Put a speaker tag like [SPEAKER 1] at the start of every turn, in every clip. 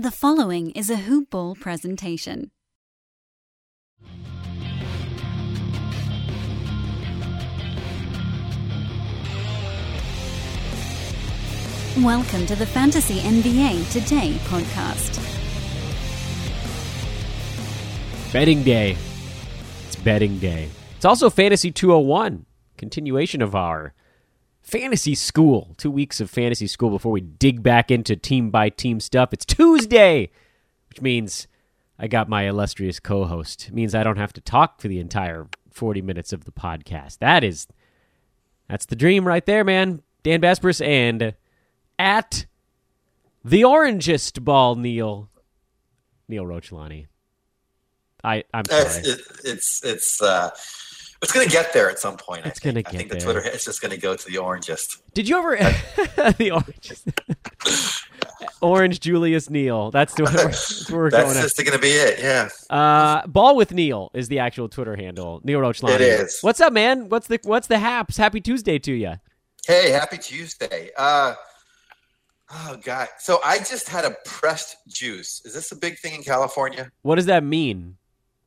[SPEAKER 1] The following is a Hoop Ball presentation. Welcome to the Fantasy NBA Today podcast.
[SPEAKER 2] Betting day. It's betting day. It's also Fantasy 201, continuation of our fantasy school. Two weeks of fantasy school before we dig back into team by team stuff. It's Tuesday, which means I got my illustrious co host. It means I don't have to talk for the entire 40 minutes of the podcast. That is, that's the dream right there, man. Dan Besbris and at the orangest ball, Neil. Neil Rochlani. I, I'm sorry.
[SPEAKER 3] It's it's it's uh, it's going to get there at some point.
[SPEAKER 2] It's
[SPEAKER 3] I think.
[SPEAKER 2] gonna
[SPEAKER 3] I
[SPEAKER 2] get
[SPEAKER 3] think
[SPEAKER 2] there.
[SPEAKER 3] the Twitter it's just going to go to the orangest.
[SPEAKER 2] Did you ever the orange Orange Julius Neal? That's the that's where we're
[SPEAKER 3] That's
[SPEAKER 2] going. At.
[SPEAKER 3] just going to be it. Yeah.
[SPEAKER 2] Uh, ball with Neil is the actual Twitter handle. Neil Rochlani.
[SPEAKER 3] It is.
[SPEAKER 2] What's up, man? What's the what's the haps? Happy Tuesday to you.
[SPEAKER 3] Hey, happy Tuesday. Uh, oh God. So I just had a pressed juice. Is this a big thing in California?
[SPEAKER 2] What does that mean?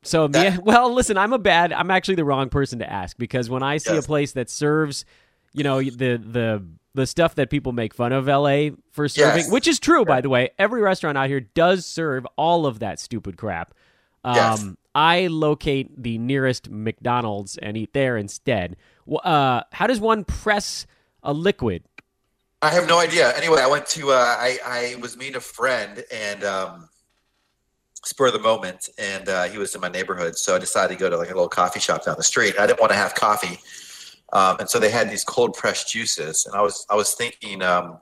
[SPEAKER 2] So,
[SPEAKER 3] That-
[SPEAKER 2] yeah, well, listen, I'm a bad. I'm actually the wrong person to ask because when I see
[SPEAKER 3] Yes.
[SPEAKER 2] a place that serves, you know, the the the stuff that people make fun of LA for serving,
[SPEAKER 3] Yes.
[SPEAKER 2] which is true, by the way. Every restaurant out here does serve all of that stupid crap. Um,
[SPEAKER 3] Yes.
[SPEAKER 2] I locate the nearest McDonald's and eat there instead. Uh, how does one press a liquid?
[SPEAKER 3] I have no idea. Anyway, I went to uh, I I was meeting a friend and um, spur of the moment, and uh, he was in my neighborhood, so I decided to go to like a little coffee shop down the street. I didn't want to have coffee, um, and so they had these cold pressed juices, and I was I was thinking. Um,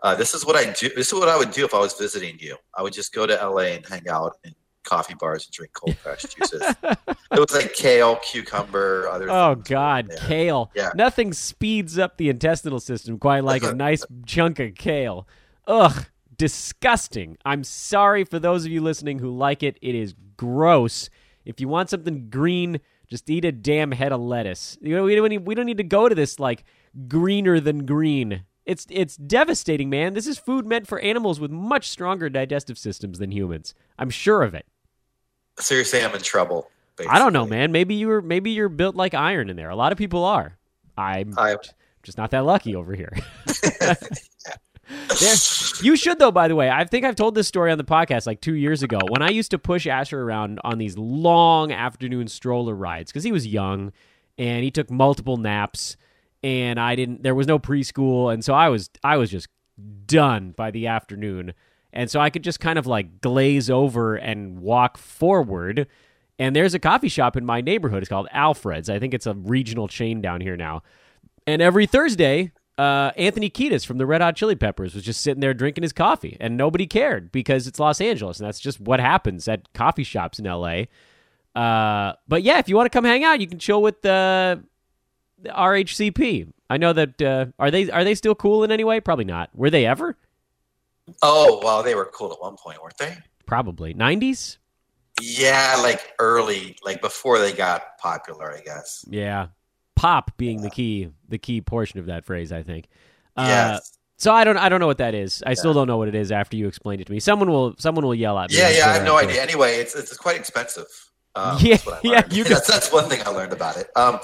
[SPEAKER 3] uh, this is what I do. This is what I would do if I was visiting you. I would just go to LA and hang out in coffee bars and drink cold pressed juices. it was like kale, cucumber, other.
[SPEAKER 2] Oh God, kale!
[SPEAKER 3] Yeah.
[SPEAKER 2] Nothing speeds up the intestinal system quite like a nice chunk of kale. Ugh, disgusting. I'm sorry for those of you listening who like it. It is gross. If you want something green, just eat a damn head of lettuce. You know, we don't need, we don't need to go to this like greener than green. It's it's devastating, man. This is food meant for animals with much stronger digestive systems than humans. I'm sure of it.
[SPEAKER 3] So you're saying I'm in trouble?
[SPEAKER 2] I don't know, man. Maybe you were maybe you're built like iron in there. A lot of people are. I'm
[SPEAKER 3] I-
[SPEAKER 2] just not that lucky over here. There- you should though. By the way, I think I've told this story on the podcast like two years ago when I used to push Asher around on these long afternoon stroller rides because he was young and he took multiple naps and I didn't. There was no preschool and so I was I was just done by the afternoon and so I could just kind of like glaze over and walk forward. And there's a coffee shop in my neighborhood. It's called Alfred's. I think it's a regional chain down here now. And every Thursday, uh, Anthony Kiedis from the Red Hot Chili Peppers was just sitting there drinking his coffee, and nobody cared because it's Los Angeles, and that's just what happens at coffee shops in LA. Uh, but yeah, if you want to come hang out, you can chill with the, the RHCP. I know that uh, are they are they still cool in any way? Probably not. Were they ever?
[SPEAKER 3] Oh, well, they were cool at one point, weren't they?
[SPEAKER 2] Probably nineties.
[SPEAKER 3] Yeah, like early, like before they got popular, I guess.
[SPEAKER 2] Yeah, pop being the key the key portion of that phrase. I think. Uh,
[SPEAKER 3] yes.
[SPEAKER 2] So I don't I don't know what that is. I still don't know what it is after you explained it to me. Someone will someone will yell at me.
[SPEAKER 3] Yeah, yeah, I have no idea. Anyway, it's it's quite expensive. Um,
[SPEAKER 2] Yeah,
[SPEAKER 3] that's what I
[SPEAKER 2] yeah, you can-
[SPEAKER 3] that's, that's one thing I learned about it. Um,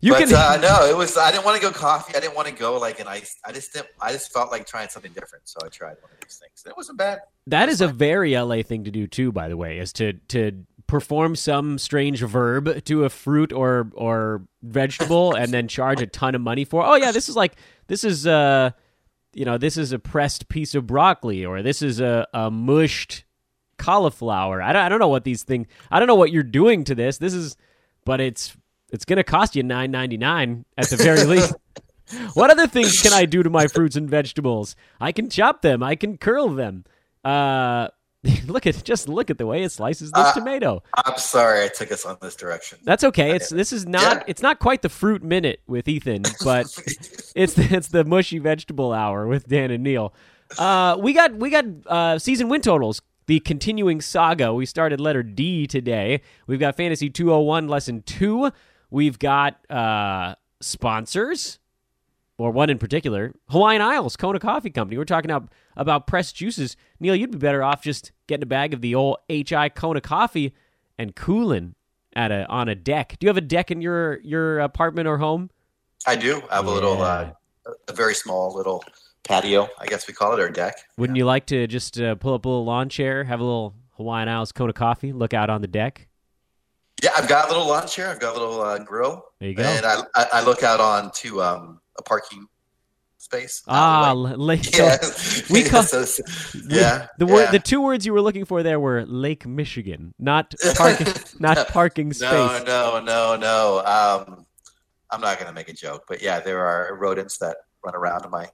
[SPEAKER 2] You
[SPEAKER 3] but
[SPEAKER 2] can-
[SPEAKER 3] uh, no, it was. I didn't want to go coffee. I didn't want to go like an ice. I just didn't. I just felt like trying something different, so I tried one of these things. It wasn't bad.
[SPEAKER 2] That is a very LA thing to do too, by the way, is to to perform some strange verb to a fruit or or vegetable and then charge a ton of money for. Oh yeah, this is like this is uh you know, this is a pressed piece of broccoli or this is a, a mushed cauliflower. I don't I don't know what these things I don't know what you're doing to this. This is but it's it's going to cost you 9.99 at the very least. What other things can I do to my fruits and vegetables? I can chop them. I can curl them. Uh, look at just look at the way it slices this
[SPEAKER 3] Uh,
[SPEAKER 2] tomato.
[SPEAKER 3] I'm sorry I took us on this direction.
[SPEAKER 2] That's okay. It's this is not
[SPEAKER 3] Yeah.
[SPEAKER 2] it's not quite the fruit minute with Ethan, but it's it's the mushy vegetable hour with Dan and Neil. Uh, we got we got uh, season win totals. The continuing saga. We started letter D today. We've got fantasy 201 lesson two. We've got uh, sponsors. Or one in particular, Hawaiian Isles Kona Coffee Company. We're talking about, about pressed juices. Neil, you'd be better off just getting a bag of the old HI Kona coffee and cooling at a on a deck. Do you have a deck in your your apartment or home?
[SPEAKER 3] I do. I have a little, uh, a very small little patio, I guess we call it, or deck.
[SPEAKER 2] Wouldn't you like to just uh, pull up a little lawn chair, have a little Hawaiian Isles Kona coffee, look out on the deck?
[SPEAKER 3] Yeah, I've got a little lawn chair. I've got a little uh, grill.
[SPEAKER 2] There you go.
[SPEAKER 3] And I, I, I look out onto um, a parking space.
[SPEAKER 2] Ah, lake.
[SPEAKER 3] yeah.
[SPEAKER 2] we call-
[SPEAKER 3] So- yeah.
[SPEAKER 2] The word, the two words you were looking for there were Lake Michigan, not parking, not parking space.
[SPEAKER 3] No, no, no, no. Um, I'm not going to make a joke, but yeah, there are rodents that run around in my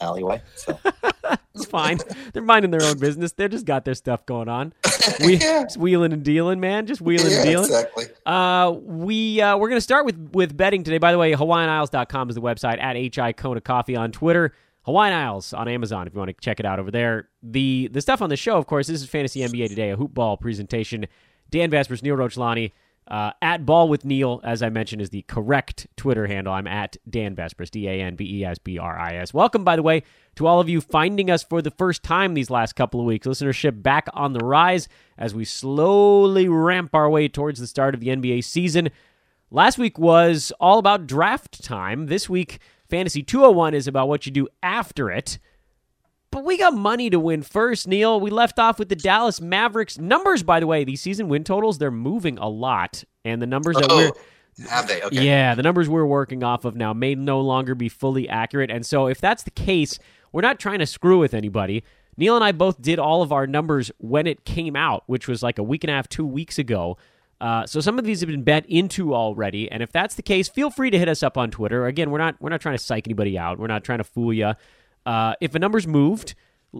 [SPEAKER 3] alleyway. So
[SPEAKER 2] It's fine. They're minding their own business. They're just got their stuff going on. We
[SPEAKER 3] yeah,
[SPEAKER 2] just wheeling and dealing, man. Just wheeling
[SPEAKER 3] yeah,
[SPEAKER 2] and dealing.
[SPEAKER 3] exactly.
[SPEAKER 2] Uh, we uh, we're gonna start with with betting today. By the way, HawaiianIsles.com is the website. At hi Kona Coffee on Twitter. Hawaiian Isles on Amazon if you want to check it out over there. The the stuff on the show, of course, this is Fantasy NBA Today, a hoop ball presentation. Dan Besbris, Neil Rochlani, uh, at Ball with Neil, as I mentioned, is the correct Twitter handle. I'm at Dan Besbris, D A N B E S B R I S. Welcome, by the way, to all of you finding us for the first time these last couple of weeks. Listenership back on the rise as we slowly ramp our way towards the start of the NBA season. Last week was all about draft time. This week, Fantasy 201 is about what you do after it. But we got money to win first, Neil. We left off with the Dallas Mavericks. Numbers, by the way, these season win totals, they're moving a lot. And the numbers that we're
[SPEAKER 3] Oh, have they? Okay.
[SPEAKER 2] yeah, the numbers we're working off of now may no longer be fully accurate. And so, if that's the case, we're not trying to screw with anybody. Neil and I both did all of our numbers when it came out, which was like a week and a half, two weeks ago. Uh, so some of these have been bet into already, and if that's the case, feel free to hit us up on Twitter. Again, we're not we're not trying to psych anybody out. We're not trying to fool you. Uh, if a number's moved,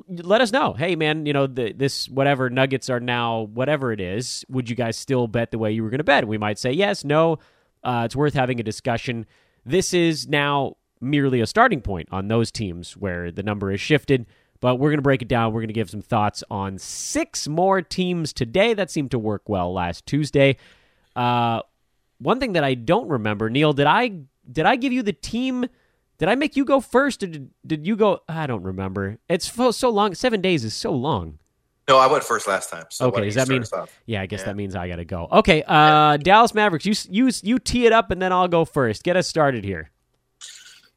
[SPEAKER 2] let us know. Hey, man, you know the, this whatever Nuggets are now whatever it is. Would you guys still bet the way you were going to bet? We might say yes, no. Uh, it's worth having a discussion. This is now merely a starting point on those teams where the number is shifted. But we're going to break it down. We're going to give some thoughts on six more teams today that seemed to work well last Tuesday. Uh, one thing that I don't remember, Neil, did I did I give you the team? Did I make you go first, or did, did you go? I don't remember. It's so, so long. Seven days is so long.
[SPEAKER 3] No, I went first last time. So
[SPEAKER 2] Okay, does that mean-
[SPEAKER 3] start us off?
[SPEAKER 2] Yeah, I guess
[SPEAKER 3] Yeah.
[SPEAKER 2] that means I got to go. Okay, uh, Dallas Mavericks. You you you tee it up, and then I'll go first. Get us started here.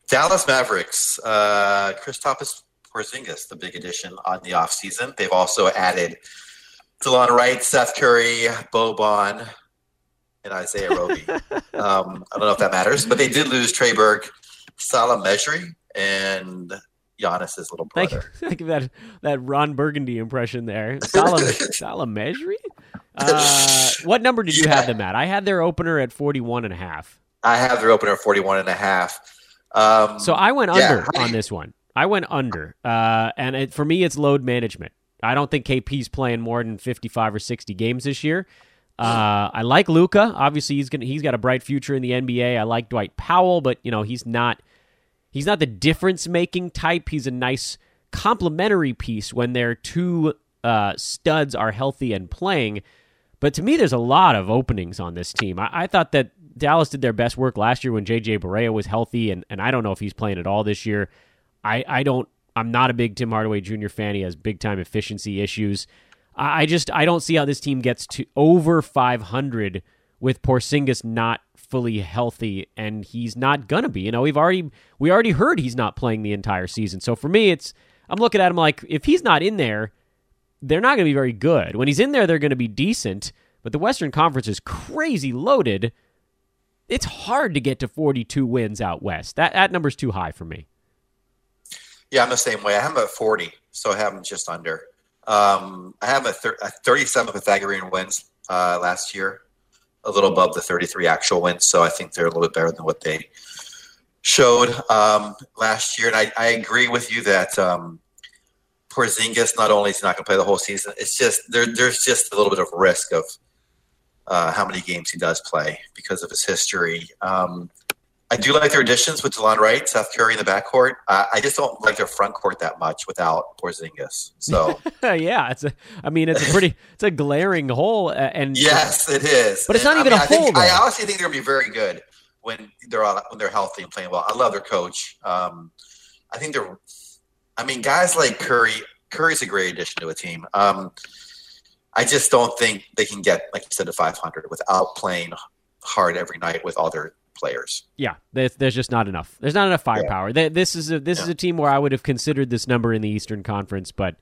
[SPEAKER 3] Dallas Mavericks, uh, Kristaps Porzingis, the big addition on the offseason. They've also added DeLon Wright, Seth Curry, Boban, and Isaiah Roby. um, I don't know if that matters, but they did lose Trey Burke, Salah Mejri, and Giannis's little
[SPEAKER 2] Thank
[SPEAKER 3] brother.
[SPEAKER 2] you. Thank you that that Ron Burgundy impression there. Salam Salamejri? Uh, what number did you have them at? I had their opener at 41 and a half.
[SPEAKER 3] I have their opener at 41 and a half. Um,
[SPEAKER 2] So I went
[SPEAKER 3] Yeah,
[SPEAKER 2] under on this one. I went under. Uh, and it, for me, it's load management. I don't think KP's playing more than 55 or 60 games this year. Uh, I like Luka. Obviously, he's gonna he's got a bright future in the NBA. I like Dwight Powell, but you know he's not he's not the difference making type. He's a nice complementary piece when their two uh, studs are healthy and playing. But to me, there's a lot of openings on this team. I, I thought that Dallas did their best work last year when JJ Barea was healthy, and, and I don't know if he's playing at all this year. I, I don't. I'm not a big Tim Hardaway Jr. fan. He has big time efficiency issues. I, just I don't see how this team gets to over 500 with Porzingis not fully healthy, and he's not gonna be. You know, we've already we already heard he's not playing the entire season. So for me, it's I'm looking at him like if he's not in there, they're not to be very good. When he's in there, they're to be decent. But the Western Conference is crazy loaded. It's hard to get to 42 wins out west. That that number's too high for me.
[SPEAKER 3] Yeah, I'm the same way. I have them at 40, so I have them just under. Um, I have a, thir- a 37 Pythagorean wins uh, last year, a little above the 33 actual wins. So I think they're a little bit better than what they showed um, last year. And I, I agree with you that um, Porzingis not only is not going to play the whole season, it's just there, there's just a little bit of risk of uh, how many games he does play because of his history. Um, I do like their additions with DeLon Wright, Seth Curry in the backcourt. Uh, I just don't like their front court that much without Porzingis. So
[SPEAKER 2] yeah, it's a. I mean, it's a pretty. It's a glaring hole, and
[SPEAKER 3] yes, it is.
[SPEAKER 2] But it's
[SPEAKER 3] And,
[SPEAKER 2] not
[SPEAKER 3] I
[SPEAKER 2] even
[SPEAKER 3] mean,
[SPEAKER 2] a
[SPEAKER 3] I think-
[SPEAKER 2] hole,
[SPEAKER 3] I honestly think they're going to be very good when they're all, when they're healthy and playing well. I love their coach. Um, I think they're. I mean, guys like Curry. Curry's a great addition to a team. Um, I just don't think they can get, like you said, to 500 without playing hard every night with all their players.
[SPEAKER 2] Yeah, there's, there's just not enough. There's not enough firepower. Yeah. This is a this yeah. is a team where I would have considered this number in the Eastern Conference, but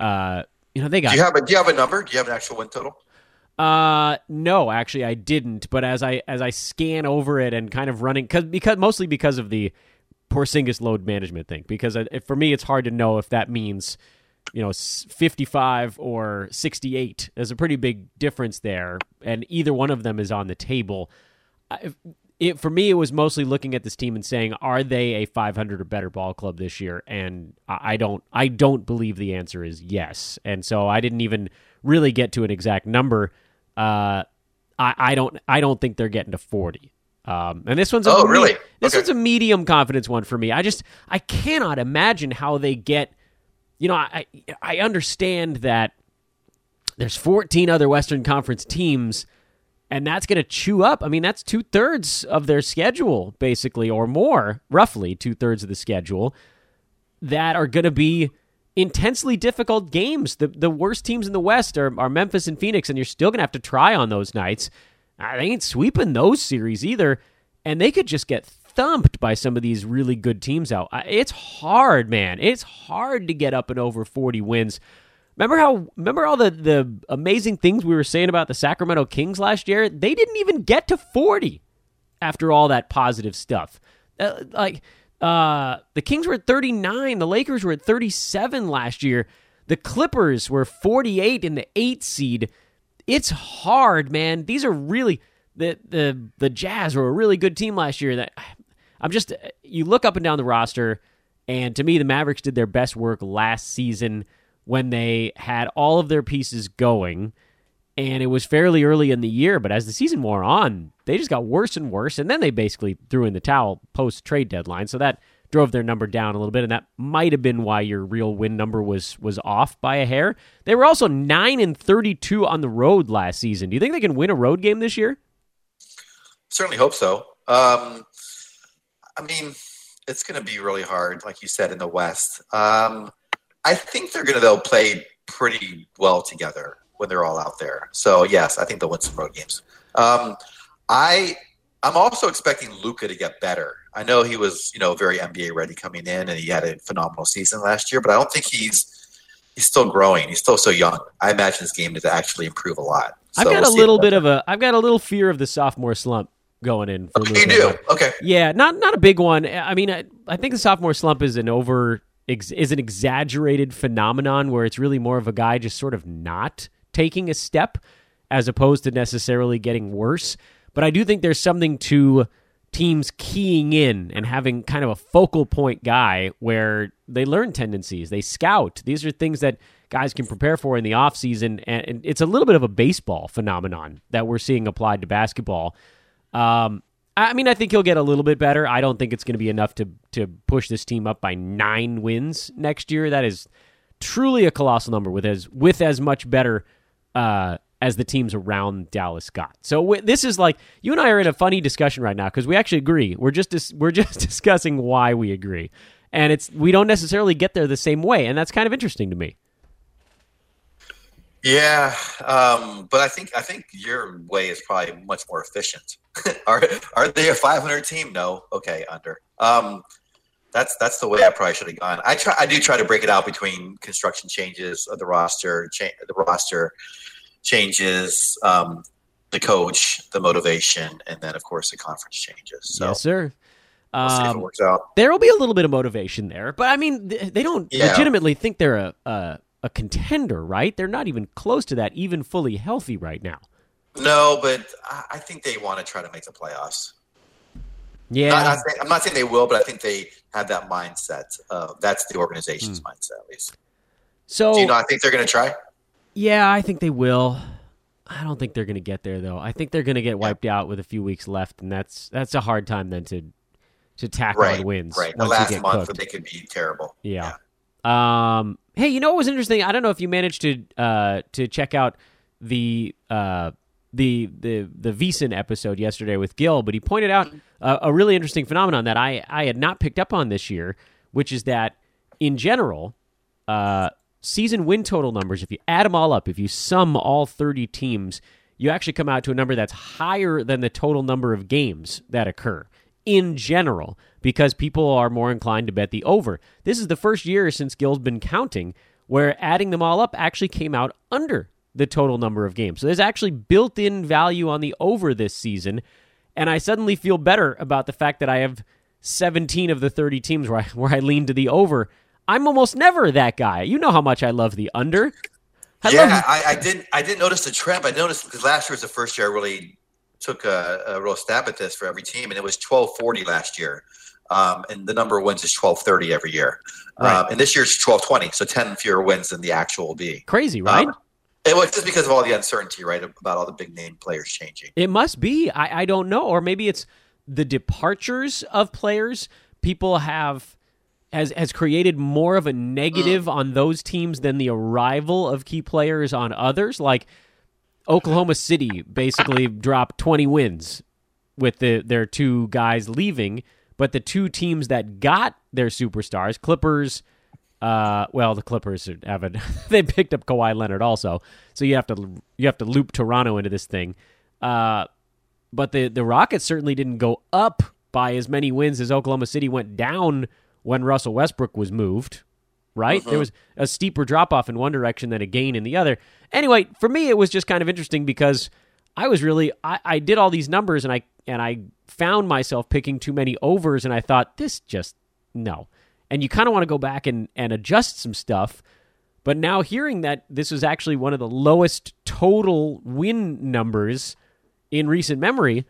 [SPEAKER 2] uh, you know they got.
[SPEAKER 3] Do you have a Do you have a number? Do you have an actual win total?
[SPEAKER 2] Uh, no, actually, I didn't. But as I as I scan over it and kind of running, because because mostly because of the Porzingis load management thing. Because I, for me, it's hard to know if that means you know 55 or 68. There's a pretty big difference there, and either one of them is on the table. It, for me, it was mostly looking at this team and saying, are they a 500 or better ball club this year? And I don't, I don't believe the answer is yes. And so I didn't even really get to an exact number. Uh, I, I don't, I don't think they're getting to 40. Um, and this one's a
[SPEAKER 3] oh, really?
[SPEAKER 2] This okay. one's a medium confidence one for me. I just, I cannot imagine how they get. You know, I, I understand that there's 14 other Western Conference teams and that's going to chew up. I mean, that's two thirds of their schedule, basically, or more, roughly two thirds of the schedule that are going to be intensely difficult games. The the worst teams in the West are, are Memphis and Phoenix, and you're still going to have to try on those nights. Uh, they ain't sweeping those series either, and they could just get thumped by some of these really good teams out. It's hard, man. It's hard to get up and over 40 wins. Remember how remember all the the amazing things we were saying about the Sacramento Kings last year? They didn't even get to 40 after all that positive stuff. Uh, like uh, the Kings were at 39, the Lakers were at 37 last year. The Clippers were 48 in the 8 seed. It's hard, man. These are really the the the Jazz were a really good team last year. That I'm just you look up and down the roster and to me the Mavericks did their best work last season when they had all of their pieces going. And it was fairly early in the year, but as the season wore on, they just got worse and worse. And then they basically threw in the towel post trade deadline. So that drove their number down a little bit, and that might have been why your real win number was was off by a hair. They were also nine and thirty two on the road last season. Do you think they can win a road game this year?
[SPEAKER 3] Certainly hope so. Um, I mean, it's going to be really hard, like you said, in the West. Um, I think they're going to they'll play pretty well together when they're all out there. So yes, I think they'll win some road games. Um, I I'm also expecting Luka to get better. I know he was you know very NBA ready coming in, and he had a phenomenal season last year, but I don't think he's he's still growing. He's still so young. I imagine his game to actually improve a lot.
[SPEAKER 2] So I've got we'll a little bit of a I've got a little fear of the sophomore slump going in for
[SPEAKER 3] okay,
[SPEAKER 2] Luka.
[SPEAKER 3] You do okay?
[SPEAKER 2] Yeah, not not a big one. I mean, I, I think the sophomore slump is an over ex- is an exaggerated phenomenon where it's really more of a guy just sort of not taking a step as opposed to necessarily getting worse. But I do think there's something to teams keying in and having kind of a focal point guy where they learn tendencies, they scout. These are things that guys can prepare for in the offseason. And it's a little bit of a baseball phenomenon that we're seeing applied to basketball. Um, I mean, I think he'll get a little bit better. I don't think it's going to be enough to to push this team up by nine wins next year. That is truly a colossal number with as with as much better uh, as the teams around Dallas got. So w- this is like you and I are in a funny discussion right now because we actually agree. We're just dis- we're just discussing why we agree, and it's we don't necessarily get there the same way, and that's kind of interesting to me.
[SPEAKER 3] Yeah, um, but I think I think your way is probably much more efficient. are are they a 500 team? No. Okay, under. Um, that's that's the way I probably should have gone. I try. I do try to break it out between construction changes of the roster, cha- the roster changes, um, the coach, the motivation, and then of course the conference changes. So,
[SPEAKER 2] yes, sir.
[SPEAKER 3] We'll see if it um, works out.
[SPEAKER 2] There will be a little bit of motivation there, but I mean, they don't yeah. legitimately think they're a, a a contender, right? They're not even close to that, even fully healthy right now.
[SPEAKER 3] No, but I think they want to try to make the playoffs.
[SPEAKER 2] Yeah,
[SPEAKER 3] not, not saying, I'm not saying they will, but I think they have that mindset. Uh, that's the organization's hmm. mindset, at least.
[SPEAKER 2] So,
[SPEAKER 3] do you know? I think they're going to try.
[SPEAKER 2] Yeah, I think they will. I don't think they're going to get there though. I think they're going to get wiped yeah. out with a few weeks left, and that's that's a hard time then to to tack
[SPEAKER 3] right,
[SPEAKER 2] on wins.
[SPEAKER 3] Right, the last month they could be terrible.
[SPEAKER 2] Yeah. yeah. Um, Hey, you know what was interesting? I don't know if you managed to uh, to check out the uh, the the the VSiN episode yesterday with Gil, but he pointed out a, a really interesting phenomenon that I I had not picked up on this year, which is that in general, uh, season win total numbers, if you add them all up, if you sum all 30 teams, you actually come out to a number that's higher than the total number of games that occur in general because people are more inclined to bet the over. This is the first year since Gil's been counting where adding them all up actually came out under the total number of games. So there's actually built in value on the over this season. And I suddenly feel better about the fact that I have 17 of the 30 teams where I, where I lean to the over. I'm almost never that guy. You know how much I love the under.
[SPEAKER 3] I yeah, love... I, I, didn't. I didn't notice the trend. I noticed because last year was the first year I really took a, a real stab at this for every team, and it was 1240 last year. Um, and the number of wins is 1230 every year. Right. Um, and this year's 1220, so 10 fewer wins than the actual will be.
[SPEAKER 2] Crazy, right? Um,
[SPEAKER 3] it was just because of all the uncertainty, right, about all the big name players changing.
[SPEAKER 2] It must be. I, I don't know, or maybe it's the departures of players. People have has has created more of a negative mm. on those teams than the arrival of key players on others. Like Oklahoma City basically dropped 20 wins with the, their two guys leaving, but the two teams that got their superstars, Clippers uh, well, the Clippers have they picked up Kawhi Leonard also, so you have to you have to loop Toronto into this thing. Uh, but the the Rockets certainly didn't go up by as many wins as Oklahoma City went down when Russell Westbrook was moved. Right, uh-huh. there was a steeper drop off in one direction than a gain in the other. Anyway, for me, it was just kind of interesting because I was really I, I did all these numbers and I and I found myself picking too many overs, and I thought this just no and you kind of want to go back and, and adjust some stuff. But now hearing that this is actually one of the lowest total win numbers in recent memory,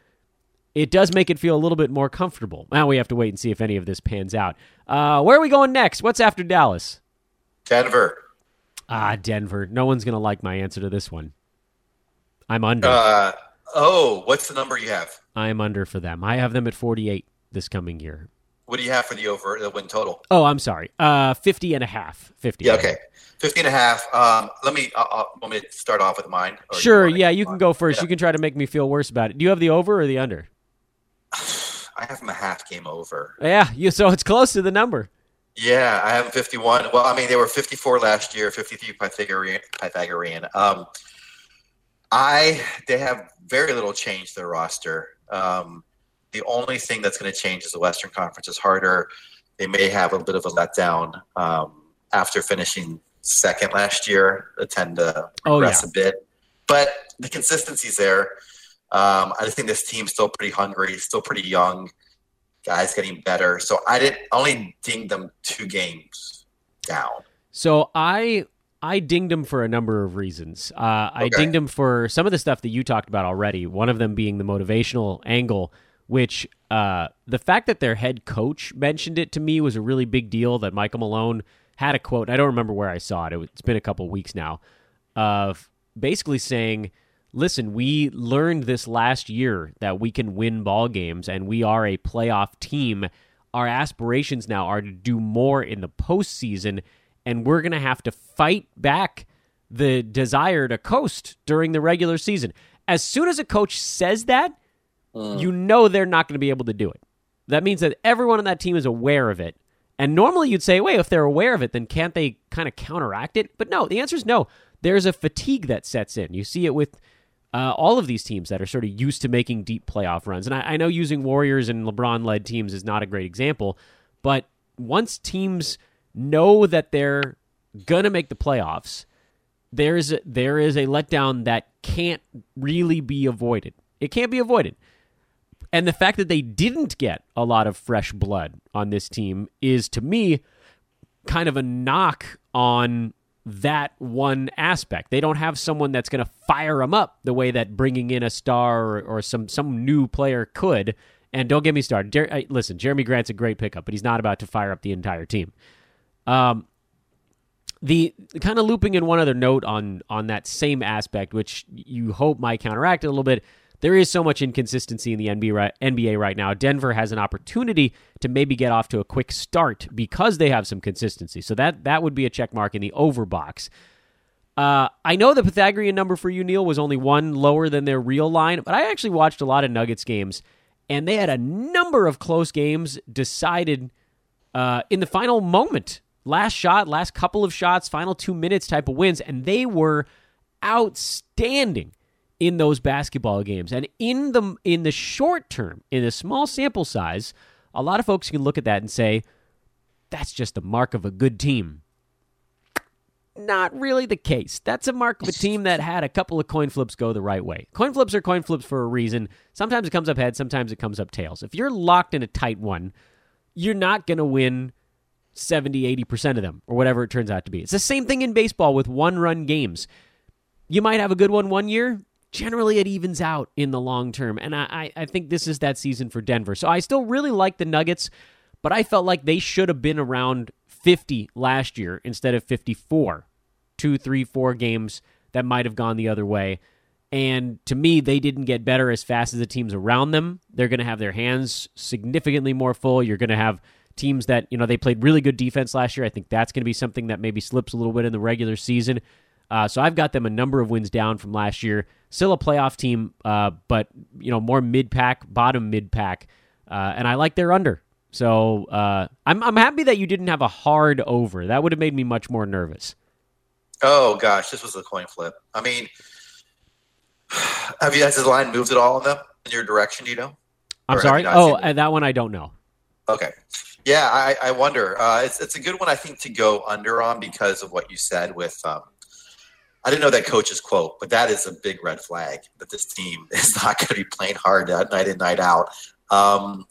[SPEAKER 2] it does make it feel a little bit more comfortable. Now we have to wait and see if any of this pans out. Uh, where are we going next? What's after Dallas?
[SPEAKER 3] Denver.
[SPEAKER 2] Ah, Denver. No one's going to like my answer to this one. I'm under.
[SPEAKER 3] Uh, oh, what's the number you have?
[SPEAKER 2] I am under for them. I have them at 48 this coming year.
[SPEAKER 3] What do you have for the over the win total?
[SPEAKER 2] Oh, I'm sorry. Uh, 50 and a half. 50.
[SPEAKER 3] Yeah, okay. 50 and a half. Um, let me, uh, uh, want me to start off with mine?
[SPEAKER 2] Sure. You yeah, you can go first. Yeah. You can try to make me feel worse about it. Do you have the over or the under?
[SPEAKER 3] I have them a half game over.
[SPEAKER 2] Yeah, you, so it's close to the number.
[SPEAKER 3] Yeah, I have 51. Well, I mean, they were 54 last year, 53 Pythagorean. Pythagorean. Um, I they have very little change to their roster. Um, the only thing that's going to change is the Western Conference is harder. They may have a bit of a letdown um, after finishing second last year. They tend to progress oh, yeah. a bit, but the consistency's there. Um, I think this team's still pretty hungry, still pretty young. Guys getting better. So I didn't only ding them two games down.
[SPEAKER 2] So I I dinged him for a number of reasons. Uh, I dinged him for some of the stuff that you talked about already. One of them being the motivational angle which uh, the fact that their head coach mentioned it to me was a really big deal. That Michael Malone had a quote. I don't remember where I saw it. It's been a couple weeks now. Of basically saying, "Listen, we learned this last year that we can win ball games, and we are a playoff team. Our aspirations now are to do more in the postseason, and we're going to have to fight back." the desire to coast during the regular season. As soon as a coach says that, Mm. You know they're not going to be able to do it. That means that everyone on that team is aware of it. And normally you'd say, wait, if they're aware of it, then can't they kind of counteract it? But no, the answer is no. There's a fatigue that sets in. You see it with uh, all of these teams that are sort of used to making deep playoff runs. And I, I know using Warriors and LeBron led teams is not a great example, but once teams know that they're going to make the playoffs, there's a, there is a letdown that can't really be avoided. It can't be avoided. And the fact that they didn't get a lot of fresh blood on this team is, to me, kind of a knock on that one aspect. They don't have someone that's going to fire them up the way that bringing in a star or, or, some some new player could. And don't get me started. Jer- listen, Jerami Grant's a great pickup, but he's not about to fire up the entire team. Um, the kind of looping in one other note on on that same aspect, which you hope might counteract a little bit there is so much inconsistency in the NBA right now. Denver has an opportunity to maybe get off to a quick start because they have some consistency. So that that would be a check mark in the over box. Uh, I know the Pythagorean number for you, Neil, was only one lower than their real line, but I actually watched a lot of Nuggets games, and they had a number of close games decided uh, in the final moment. Last shot, last couple of shots, final two minutes type of wins, and they were outstanding in those basketball games. And in the in the short term, in a small sample size, a lot of folks can look at that and say, that's just a mark of a good team. Not really the case. That's a mark of a team that had a couple of coin flips go the right way. Coin flips are coin flips for a reason. Sometimes it comes up heads, sometimes it comes up tails. If you're locked in a tight one, you're not going to win 70, 80% of them, or whatever it turns out to be. It's the same thing in baseball with one run games. You might have a good one one year, generally it evens out in the long term. And I, I think this is that season for Denver. So I still really like the Nuggets, but I felt like they should have been around 50 last year instead of 54. Two, three, four games that might have gone the other way. And to me, they didn't get better as fast as the teams around them. They're going to have their hands significantly more full. You're going to have teams that, you know, they played really good defense last year. I think that's going to be something that maybe slips a little bit in the regular season. Uh, so I've got them a number of wins down from last year. Still a playoff team, uh, but you know more mid pack, bottom mid pack, uh, and I like their under. So uh, I'm I'm happy that you didn't have a hard over. That would have made me much more nervous.
[SPEAKER 3] Oh gosh, this was a coin flip. I mean, have you has the line moved at all in them in your direction? Do you know?
[SPEAKER 2] I'm sorry. Oh, uh, that one I don't know.
[SPEAKER 3] Okay. Yeah, I, I wonder. Uh, it's it's a good one I think to go under on because of what you said with um, I didn't know that coach's quote, but that is a big red flag that this team is not going to be playing hard night in, night out. Um,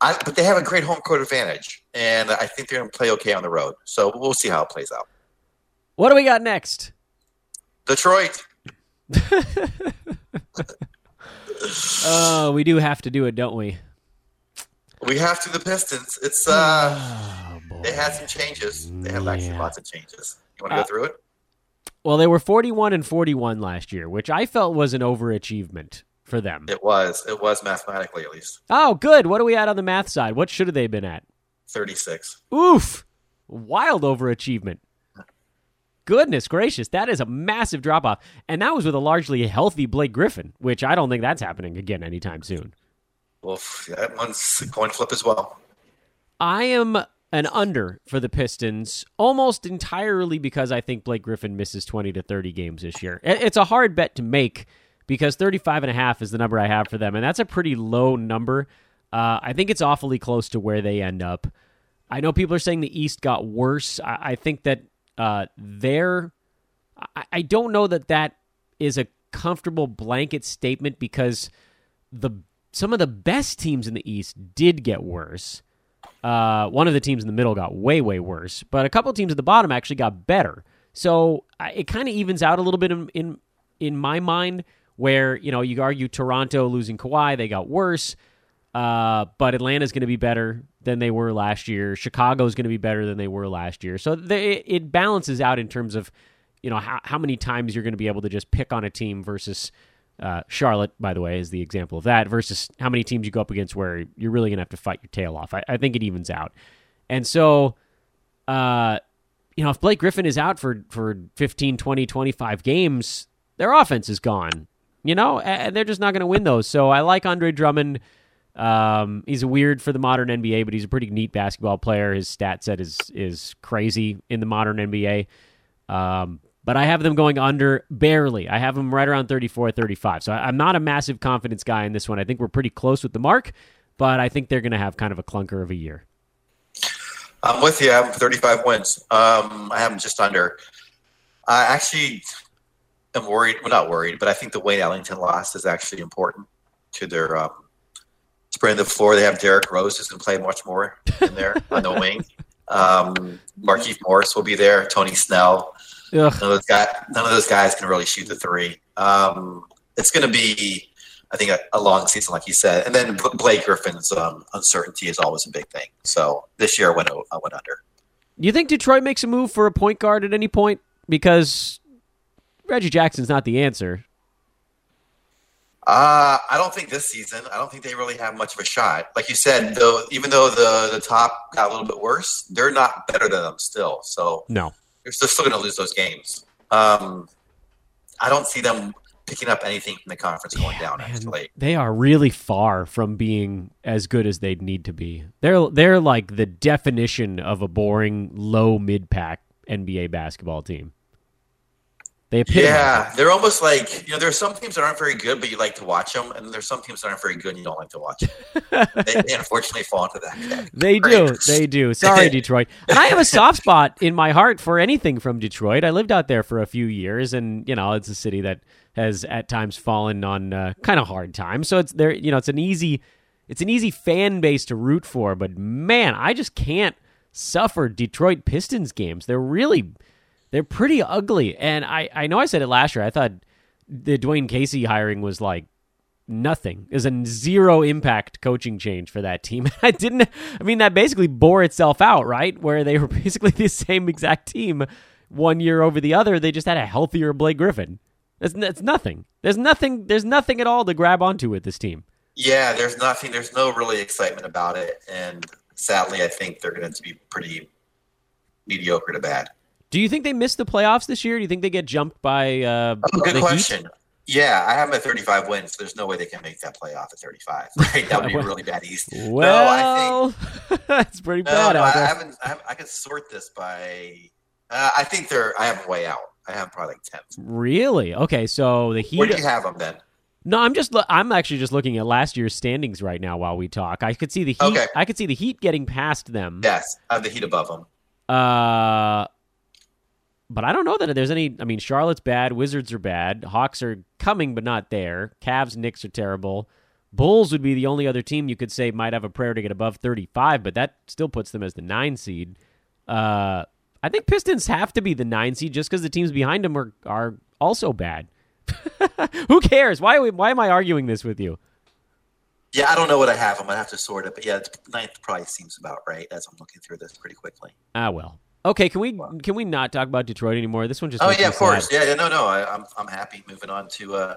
[SPEAKER 3] I, but they have a great home court advantage, and I think they're going to play okay on the road. So we'll see how it plays out.
[SPEAKER 2] What do we got next?
[SPEAKER 3] Detroit.
[SPEAKER 2] oh, we do have to do it, don't we?
[SPEAKER 3] We have to the Pistons. It's uh, oh, they had some changes. They have actually lots of changes. You want to uh, go through it?
[SPEAKER 2] Well, they were 41 and 41 last year, which I felt was an overachievement for them.
[SPEAKER 3] It was. It was mathematically, at least.
[SPEAKER 2] Oh, good. What are we at on the math side? What should have they been at?
[SPEAKER 3] 36.
[SPEAKER 2] Oof. Wild overachievement. Goodness gracious, that is a massive drop off. And that was with a largely healthy Blake Griffin, which I don't think that's happening again anytime soon.
[SPEAKER 3] Well, that one's a coin flip as well.
[SPEAKER 2] I am an under for the Pistons almost entirely because I think Blake Griffin misses 20 to 30 games this year. It's a hard bet to make because 35 and a half is the number I have for them and that's a pretty low number. Uh, I think it's awfully close to where they end up. I know people are saying the East got worse. I, I think that uh, they're I, I don't know that that is a comfortable blanket statement because the some of the best teams in the East did get worse. Uh, one of the teams in the middle got way, way worse, but a couple teams at the bottom actually got better. So it kind of evens out a little bit in, in in my mind. Where you know you argue Toronto losing Kawhi, they got worse, uh, but Atlanta's going to be better than they were last year. Chicago's going to be better than they were last year. So they, it balances out in terms of you know how, how many times you're going to be able to just pick on a team versus uh, Charlotte, by the way, is the example of that versus how many teams you go up against where you're really going to have to fight your tail off. I, I, think it evens out. And so, uh, you know, if Blake Griffin is out for, for 15, 20, 25 games, their offense is gone, you know, and they're just not going to win those. So I like Andre Drummond. Um, he's weird for the modern NBA, but he's a pretty neat basketball player. His stat set is, is crazy in the modern NBA. Um, but I have them going under barely. I have them right around 34, 35. So I'm not a massive confidence guy in this one. I think we're pretty close with the mark, but I think they're going to have kind of a clunker of a year.
[SPEAKER 3] I'm with you. I have 35 wins. Um, I have them just under. I actually am worried. Well, not worried, but I think the Wayne Ellington loss is actually important to their um, spreading the floor. They have Derrick Rose who's going to play much more in there on the wing. Um, Markieff Morris will be there. Tony Snell. None of those guys, none of those guys can really shoot the three. Um, it's going to be, I think, a, a, long season, like you said. And then Blake Griffin's um, uncertainty is always a big thing. So this year I went, I went under.
[SPEAKER 2] Do you think Detroit makes a move for a point guard at any point? Because Reggie Jackson's not the answer.
[SPEAKER 3] Uh, I don't think this season. I don't think they really have much of a shot. Like you said, though, even though the the top got a little bit worse, they're not better than them still. So
[SPEAKER 2] no,
[SPEAKER 3] they're still going to lose those games. Um, I don't see them picking up anything from the conference going down.
[SPEAKER 2] Man,
[SPEAKER 3] Actually,
[SPEAKER 2] they are really far from being as good as they'd need to be. They're they're like the definition of a boring low mid pack NBA basketball team. They
[SPEAKER 3] yeah, they're almost like you know. There are some teams that aren't very good, but you like to watch them, and there's some teams that aren't very good, and you don't like to watch them. they, they unfortunately fall into that. category.
[SPEAKER 2] They do. They do. Sorry, Detroit. And I have a soft spot in my heart for anything from Detroit. I lived out there for a few years, and you know, it's a city that has at times fallen on uh, kind of hard times. So it's there. You know, it's an easy, it's an easy fan base to root for. But man, I just can't suffer Detroit Pistons games. They're really, they're pretty ugly. And I, I know I said it last year. I thought the Dwane Casey hiring was like nothing is a zero impact coaching change for that team. I didn't. I mean, that basically bore itself out, right? Where they were basically the same exact team one year over the other. They just had a healthier Blake Griffin. That's, that's nothing. There's nothing. There's nothing at all to grab onto with this team.
[SPEAKER 3] Yeah, there's nothing. There's no really excitement about it, and sadly, I think they're going to be pretty mediocre to bad.
[SPEAKER 2] Do you think they miss the playoffs this year? Do you think they get jumped by? Uh,
[SPEAKER 3] Oh, good
[SPEAKER 2] the Heat?
[SPEAKER 3] question. Yeah, I have at 35 wins. So there's no way they can make that playoff at 35. Right? That would be really bad East.
[SPEAKER 2] Well, that's pretty
[SPEAKER 3] no,
[SPEAKER 2] bad
[SPEAKER 3] no,
[SPEAKER 2] out
[SPEAKER 3] I haven't. I, haven't, I could sort this by. Uh, I think they're. I have them way out. I have probably like 10th.
[SPEAKER 2] Really? Okay, so the Heat.
[SPEAKER 3] Where do you have them then?
[SPEAKER 2] No, I'm just I'm actually just looking at last year's standings right now while we talk. I could see the Heat.
[SPEAKER 3] Okay.
[SPEAKER 2] I could see the Heat getting past them.
[SPEAKER 3] Yes, I have the Heat above them.
[SPEAKER 2] Uh, but I don't know that there's any. I mean, Charlotte's bad. Wizards are bad. Hawks are coming, but not there. Cavs, Knicks are terrible. Bulls would be the only other team you could say might have a prayer to get above 35, but that still puts them as the nine seed. Uh, I think Pistons have to be the nine seed just because the teams behind them are are also bad. Who cares? Why why am I arguing this with you?
[SPEAKER 3] Yeah, I don't know what I have I'm gonna have to sort it, but yeah, ninth probably seems about right as I'm looking through this pretty quickly.
[SPEAKER 2] Ah well. Okay, can we can we not talk about Detroit anymore? This one just
[SPEAKER 3] Oh
[SPEAKER 2] makes
[SPEAKER 3] yeah,
[SPEAKER 2] me
[SPEAKER 3] of course.
[SPEAKER 2] sad.
[SPEAKER 3] Yeah, yeah, no, no. I, I'm I'm happy. Moving on to. uh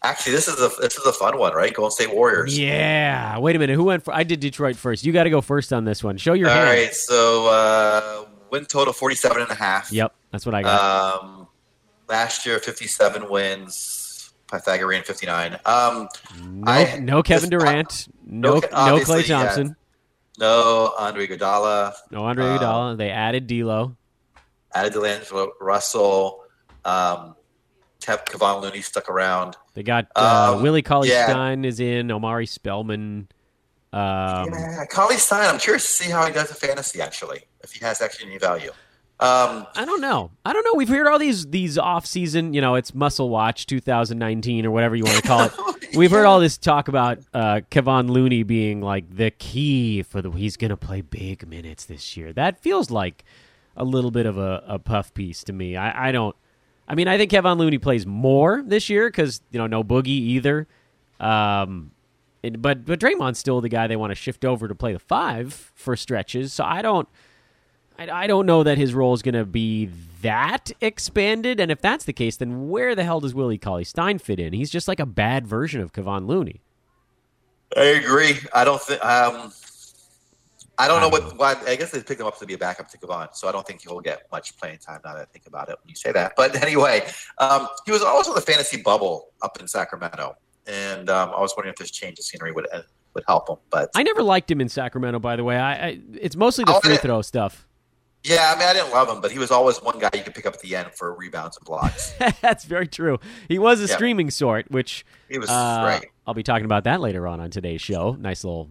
[SPEAKER 3] Actually, this is a this is a fun one, right? Golden State Warriors.
[SPEAKER 2] Yeah. Wait a minute. Who went for? I did Detroit first. You got to go first on this one. Show your
[SPEAKER 3] All
[SPEAKER 2] hand.
[SPEAKER 3] right, so uh, win total 47 and a half.
[SPEAKER 2] Yep, that's what I got.
[SPEAKER 3] Um, last year, 57 wins. Pythagorean 59. Um,
[SPEAKER 2] no,
[SPEAKER 3] I-
[SPEAKER 2] no Kevin
[SPEAKER 3] this-
[SPEAKER 2] Durant. No,
[SPEAKER 3] no-
[SPEAKER 2] no,
[SPEAKER 3] obviously,
[SPEAKER 2] Clay
[SPEAKER 3] yeah. No Andre Iguodala.
[SPEAKER 2] No Andre
[SPEAKER 3] Um,
[SPEAKER 2] Iguodala. They added D'Lo.
[SPEAKER 3] Added D'Angelo Russell. Um, kept Kevon Looney stuck around.
[SPEAKER 2] They got uh,
[SPEAKER 3] Um,
[SPEAKER 2] Willie Cauley
[SPEAKER 3] yeah.
[SPEAKER 2] Stein is in. Omari Spellman. Um,
[SPEAKER 3] yeah, Cauley Stein. I'm curious to see how he does in fantasy. Actually, if he has actually any value. Um,
[SPEAKER 2] I don't know. I don't know. We've heard all these these off season. You know, it's Muscle Watch 2019 or whatever you want to call it. We've heard all this talk about uh, Kevon Looney being like the key for the. He's going to play big minutes this year. That feels like a little bit of a, a puff piece to me. I, I don't. I mean, I think Kevon Looney plays more this year because you know no Boogie either. Um, it- but but Draymond's still the guy they want to shift over to play the five for stretches. So I don't. I, I don't know that his role is going to be that expanded. And if that's the case, then where the hell does Willie Cauley Stein fit in? He's just like a bad version of Kevon Looney.
[SPEAKER 3] I agree. I don't think. Um, I don't know what. Why, I guess they picked him up to be a backup to Kevon, so I don't think he'll get much playing time. Now that I think about it, when you say that. But anyway, um, he was also the fantasy bubble up in Sacramento, and um, I was wondering if this change of scenery would uh, would help him. But
[SPEAKER 2] I never liked him in Sacramento, by the way. I, I it's mostly the free throw stuff.
[SPEAKER 3] Yeah, I mean, I didn't love him, but he was always one guy you could pick up at the end for rebounds and blocks.
[SPEAKER 2] That's very true. He was a
[SPEAKER 3] Yeah.
[SPEAKER 2] streaming sort, which
[SPEAKER 3] He was
[SPEAKER 2] uh,
[SPEAKER 3] right.
[SPEAKER 2] I'll be talking about that later on on today's show. Nice little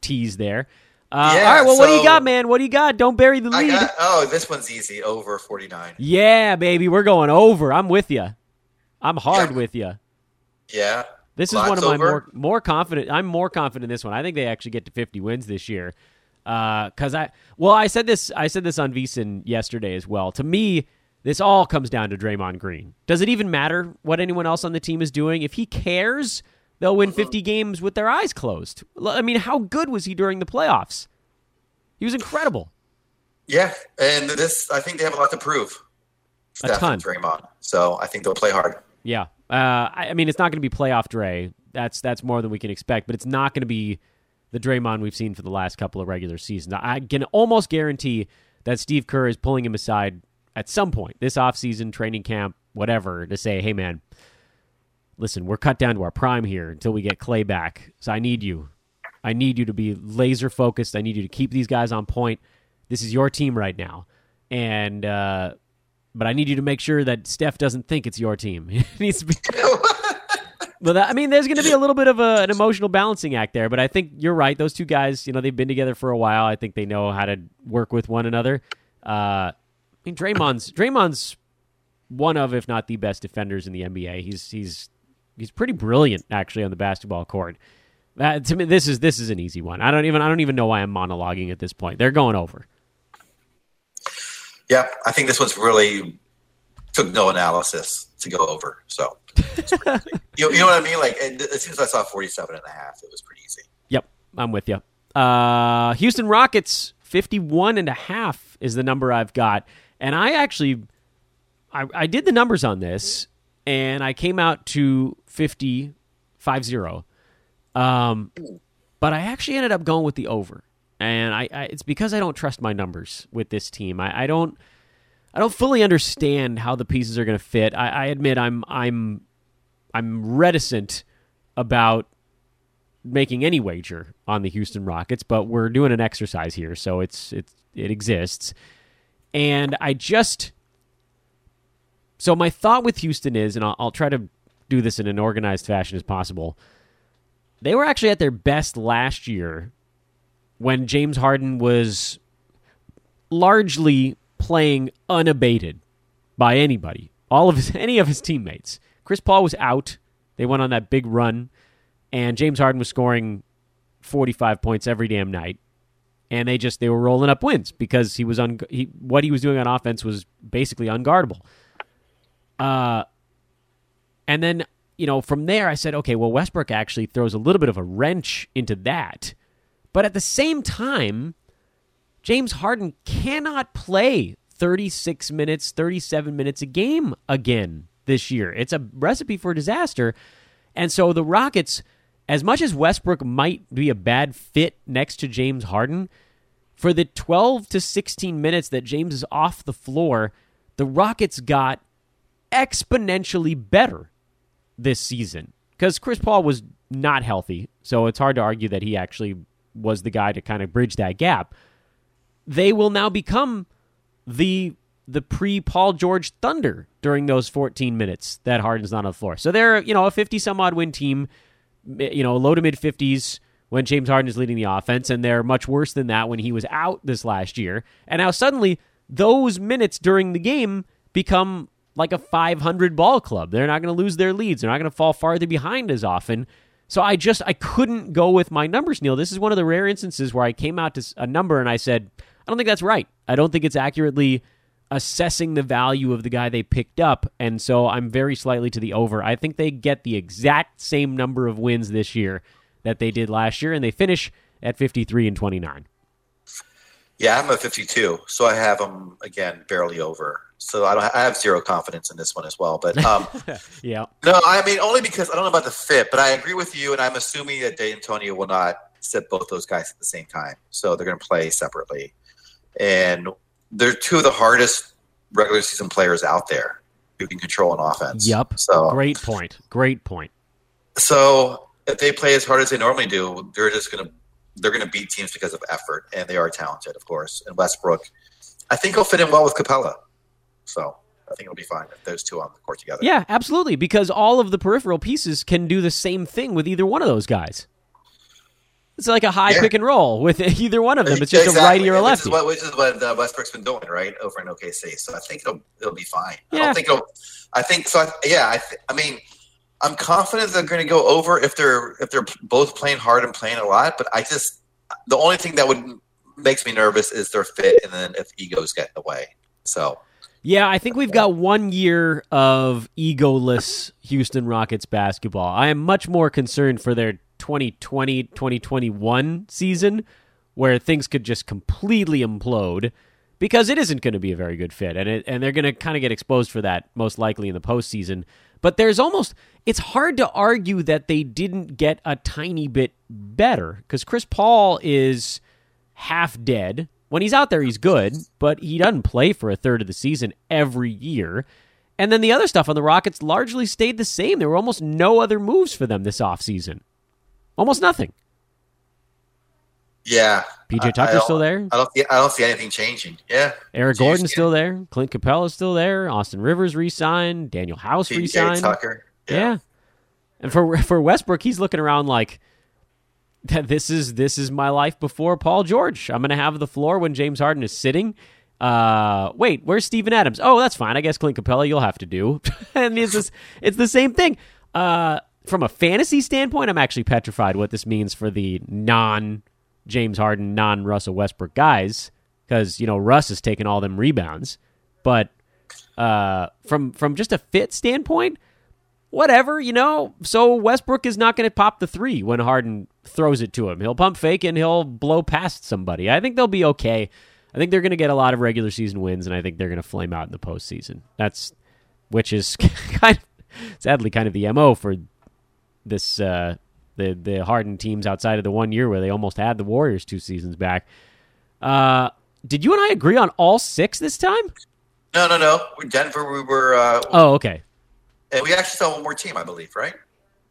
[SPEAKER 2] tease there. Uh,
[SPEAKER 3] Yeah,
[SPEAKER 2] all right, well, what do you got, man? What do you got? Don't bury the
[SPEAKER 3] I
[SPEAKER 2] lead.
[SPEAKER 3] got. Oh, this one's easy. Over forty nine.
[SPEAKER 2] Yeah, baby, we're going over. I'm with you. I'm hard
[SPEAKER 3] Yeah.
[SPEAKER 2] with you.
[SPEAKER 3] Yeah.
[SPEAKER 2] This is one of my
[SPEAKER 3] over?
[SPEAKER 2] more more confident. I'm more confident in this one. I think they actually get to 50 wins this year. Because I well, I said this. I said this on VSiN yesterday as well. To me, this all comes down to Draymond Green. Does it even matter what anyone else on the team is doing? If he cares, they'll win 50 games with their eyes closed. I mean, how good was he during the playoffs? He was incredible.
[SPEAKER 3] Yeah, and this I think they have a lot to prove.
[SPEAKER 2] A ton.
[SPEAKER 3] Draymond. So I think they'll play hard.
[SPEAKER 2] Yeah. Uh, I, I mean, it's not going to be playoff Dre. That's that's more than we can expect, but it's not going to be the Draymond we've seen for the last couple of regular seasons. I can almost guarantee that Steve Kerr is pulling him aside at some point this offseason, training camp, whatever, to say, hey, man, listen, we're cut down to our prime here until we get Clay back. So I need you. I need you to be laser focused. I need you to keep these guys on point. This is your team right now. And, uh, but I need you to make sure that Steph doesn't think it's your team. It needs to be. But I mean, there's going to be a little bit of a, an emotional balancing act there. But I think you're right. Those two guys, you know, they've been together for a while. I think they know how to work with one another. Uh, I mean, Draymond's Draymond's one of, if not the best defenders in the NBA. He's he's he's pretty brilliant actually on the basketball court. Uh, to me, this is this is an easy one. I don't even I don't even know why I'm monologuing at this point. They're going over.
[SPEAKER 3] Yeah, I think this one's really took no analysis to go over. So, you, you know what I mean? Like, as soon as I saw 47 and a half, it was pretty easy.
[SPEAKER 2] Yep, I'm with you. Uh, Houston Rockets 51 and a half is the number I've got. And I actually, I, I did the numbers on this, and I came out to 50, 5-0. Um, but I actually ended up going with the over. And I, I it's because I don't trust my numbers with this team. I, I don't – I don't fully understand how the pieces are going to fit. I, I admit I'm I'm I'm reticent about making any wager on the Houston Rockets, but we're doing an exercise here, so it's it's it exists. And I just so my thought with Houston is, and I'll, I'll try to do this in an organized fashion as possible. They were actually at their best last year when James Harden was largely playing unabated by anybody, all of his any of his teammates. Chris Paul was out. They went on that big run, and James Harden was scoring 45 points every damn night. And they just they were rolling up wins because he was un, he, what he was doing on offense was basically unguardable. Uh, and then you know from there I said, okay, well Westbrook actually throws a little bit of a wrench into that, but at the same time, James Harden cannot play 36 minutes, 37 minutes a game again this year. It's a recipe for disaster. And so the Rockets, as much as Westbrook might be a bad fit next to James Harden, for the 12 to 16 minutes that James is off the floor, the Rockets got exponentially better this season because Chris Paul was not healthy. So it's hard to argue that he actually was the guy to kind of bridge that gap they will now become the the pre Paul George Thunder during those 14 minutes that Harden's not on the floor. So they're, you know, a 50 some odd win team, eh, you know, low to mid 50s when James Harden is leading the offense, and they're much worse than that when he was out this last year. And now suddenly those minutes during the game become like a 500 ball club. They're not going to lose their leads. They're not going to fall farther behind as often. So I just I couldn't go with my numbers, Neil. This is one of the rare instances where I came out to a number and I said, I don't think that's right. I don't think it's accurately assessing the value of the guy they picked up, and so I'm very slightly to the over. I think they get the exact same number of wins this year that they did last year, and they finish at 53 and 29.
[SPEAKER 3] Yeah, I'm at 52, so I have them again barely over. So I don't. I have zero confidence in this one as well. But um,
[SPEAKER 2] yeah,
[SPEAKER 3] no, I mean only because I don't know about the fit, but I agree with you, and I'm assuming that D'Antonio will not sit both those guys at the same time, so they're going to play separately and they're two of the hardest regular season players out there who can control an offense.
[SPEAKER 2] Yep. So great point. Great point.
[SPEAKER 3] So if they play as hard as they normally do, they're just gonna they're gonna beat teams because of effort, and they are talented, of course. And Westbrook, I think he'll fit in well with Capela. So I think it'll be fine if those two on the court together.
[SPEAKER 2] Yeah, absolutely. Because all of the peripheral pieces can do the same thing with either one of those guys. It's like a high yeah. pick and roll with either one of them. It's just exactly. a righty or a lefty.
[SPEAKER 3] Which is what, which is what uh, Westbrook's been doing, right, over in OKC. So I think it'll it'll be fine.
[SPEAKER 2] Yeah.
[SPEAKER 3] I don't think it'll. I think so. I, yeah, I, th- I mean, I'm confident they're going to go over if they're if they're both playing hard and playing a lot. But I just the only thing that would makes me nervous is their fit, and then if egos get in the way. So.
[SPEAKER 2] Yeah, I think we've got one year of egoless Houston Rockets basketball. I am much more concerned for their 2020 2021 season where things could just completely implode because it isn't going to be a very good fit and it, and they're going to kind of get exposed for that most likely in the postseason. But there's almost it's hard to argue that they didn't get a tiny bit better because Chris Paul is half dead when he's out there, he's good, but he doesn't play for a third of the season every year. And then the other stuff on the Rockets largely stayed the same. There were almost no other moves for them this offseason. Almost nothing.
[SPEAKER 3] Yeah.
[SPEAKER 2] PJ Tucker's still there.
[SPEAKER 3] I don't. See, I don't see anything changing. Yeah.
[SPEAKER 2] Eric Gordon's still there. Clint Capela's still there. Austin Rivers re-signed. Danuel House
[SPEAKER 3] PJ
[SPEAKER 2] re-signed.
[SPEAKER 3] Tucker.
[SPEAKER 2] Yeah.
[SPEAKER 3] Yeah.
[SPEAKER 2] And for for Westbrook, he's looking around like this is this is my life before Paul George. I'm going to have the floor when James Harden is sitting. Uh, wait, where's Steven Adams? Oh, that's fine. I guess Clint Capela, you'll have to do. and it's just, it's the same thing. Uh, from a fantasy standpoint, I'm actually petrified what this means for the non James Harden, non Russell Westbrook guys because you know Russ is taking all them rebounds. But uh, from from just a fit standpoint, whatever, you know. So Westbrook is not going to pop the three when Harden throws it to him. He'll pump fake and he'll blow past somebody. I think they'll be okay. I think they're going to get a lot of regular season wins, and I think they're going to flame out in the postseason. That's which is kind of sadly kind of the mo for this uh, the the Harden teams outside of the one year where they almost had the Warriors two seasons back. Uh, did you and I agree on all six this time?
[SPEAKER 3] No, no, no. Denver, we were. Uh,
[SPEAKER 2] Oh, okay.
[SPEAKER 3] and we actually saw one more team, I believe, right?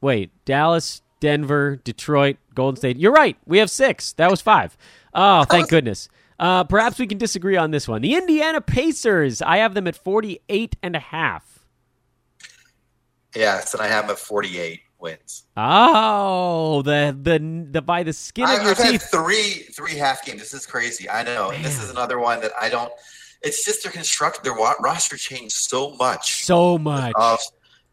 [SPEAKER 2] Wait, Dallas, Denver, Detroit, Golden State. You're right. We have six. That was five. Oh, thank goodness. Uh, perhaps we can disagree on this one. The Indiana Pacers. I have them at 48 and a half.
[SPEAKER 3] Yes, and I have them at 48 wins.
[SPEAKER 2] Oh, the the the by the skin
[SPEAKER 3] I,
[SPEAKER 2] of your
[SPEAKER 3] I've
[SPEAKER 2] teeth.
[SPEAKER 3] three three half games. This is crazy. I know. And this is another one that I don't. It's just their construct. Their roster changed so much.
[SPEAKER 2] So much.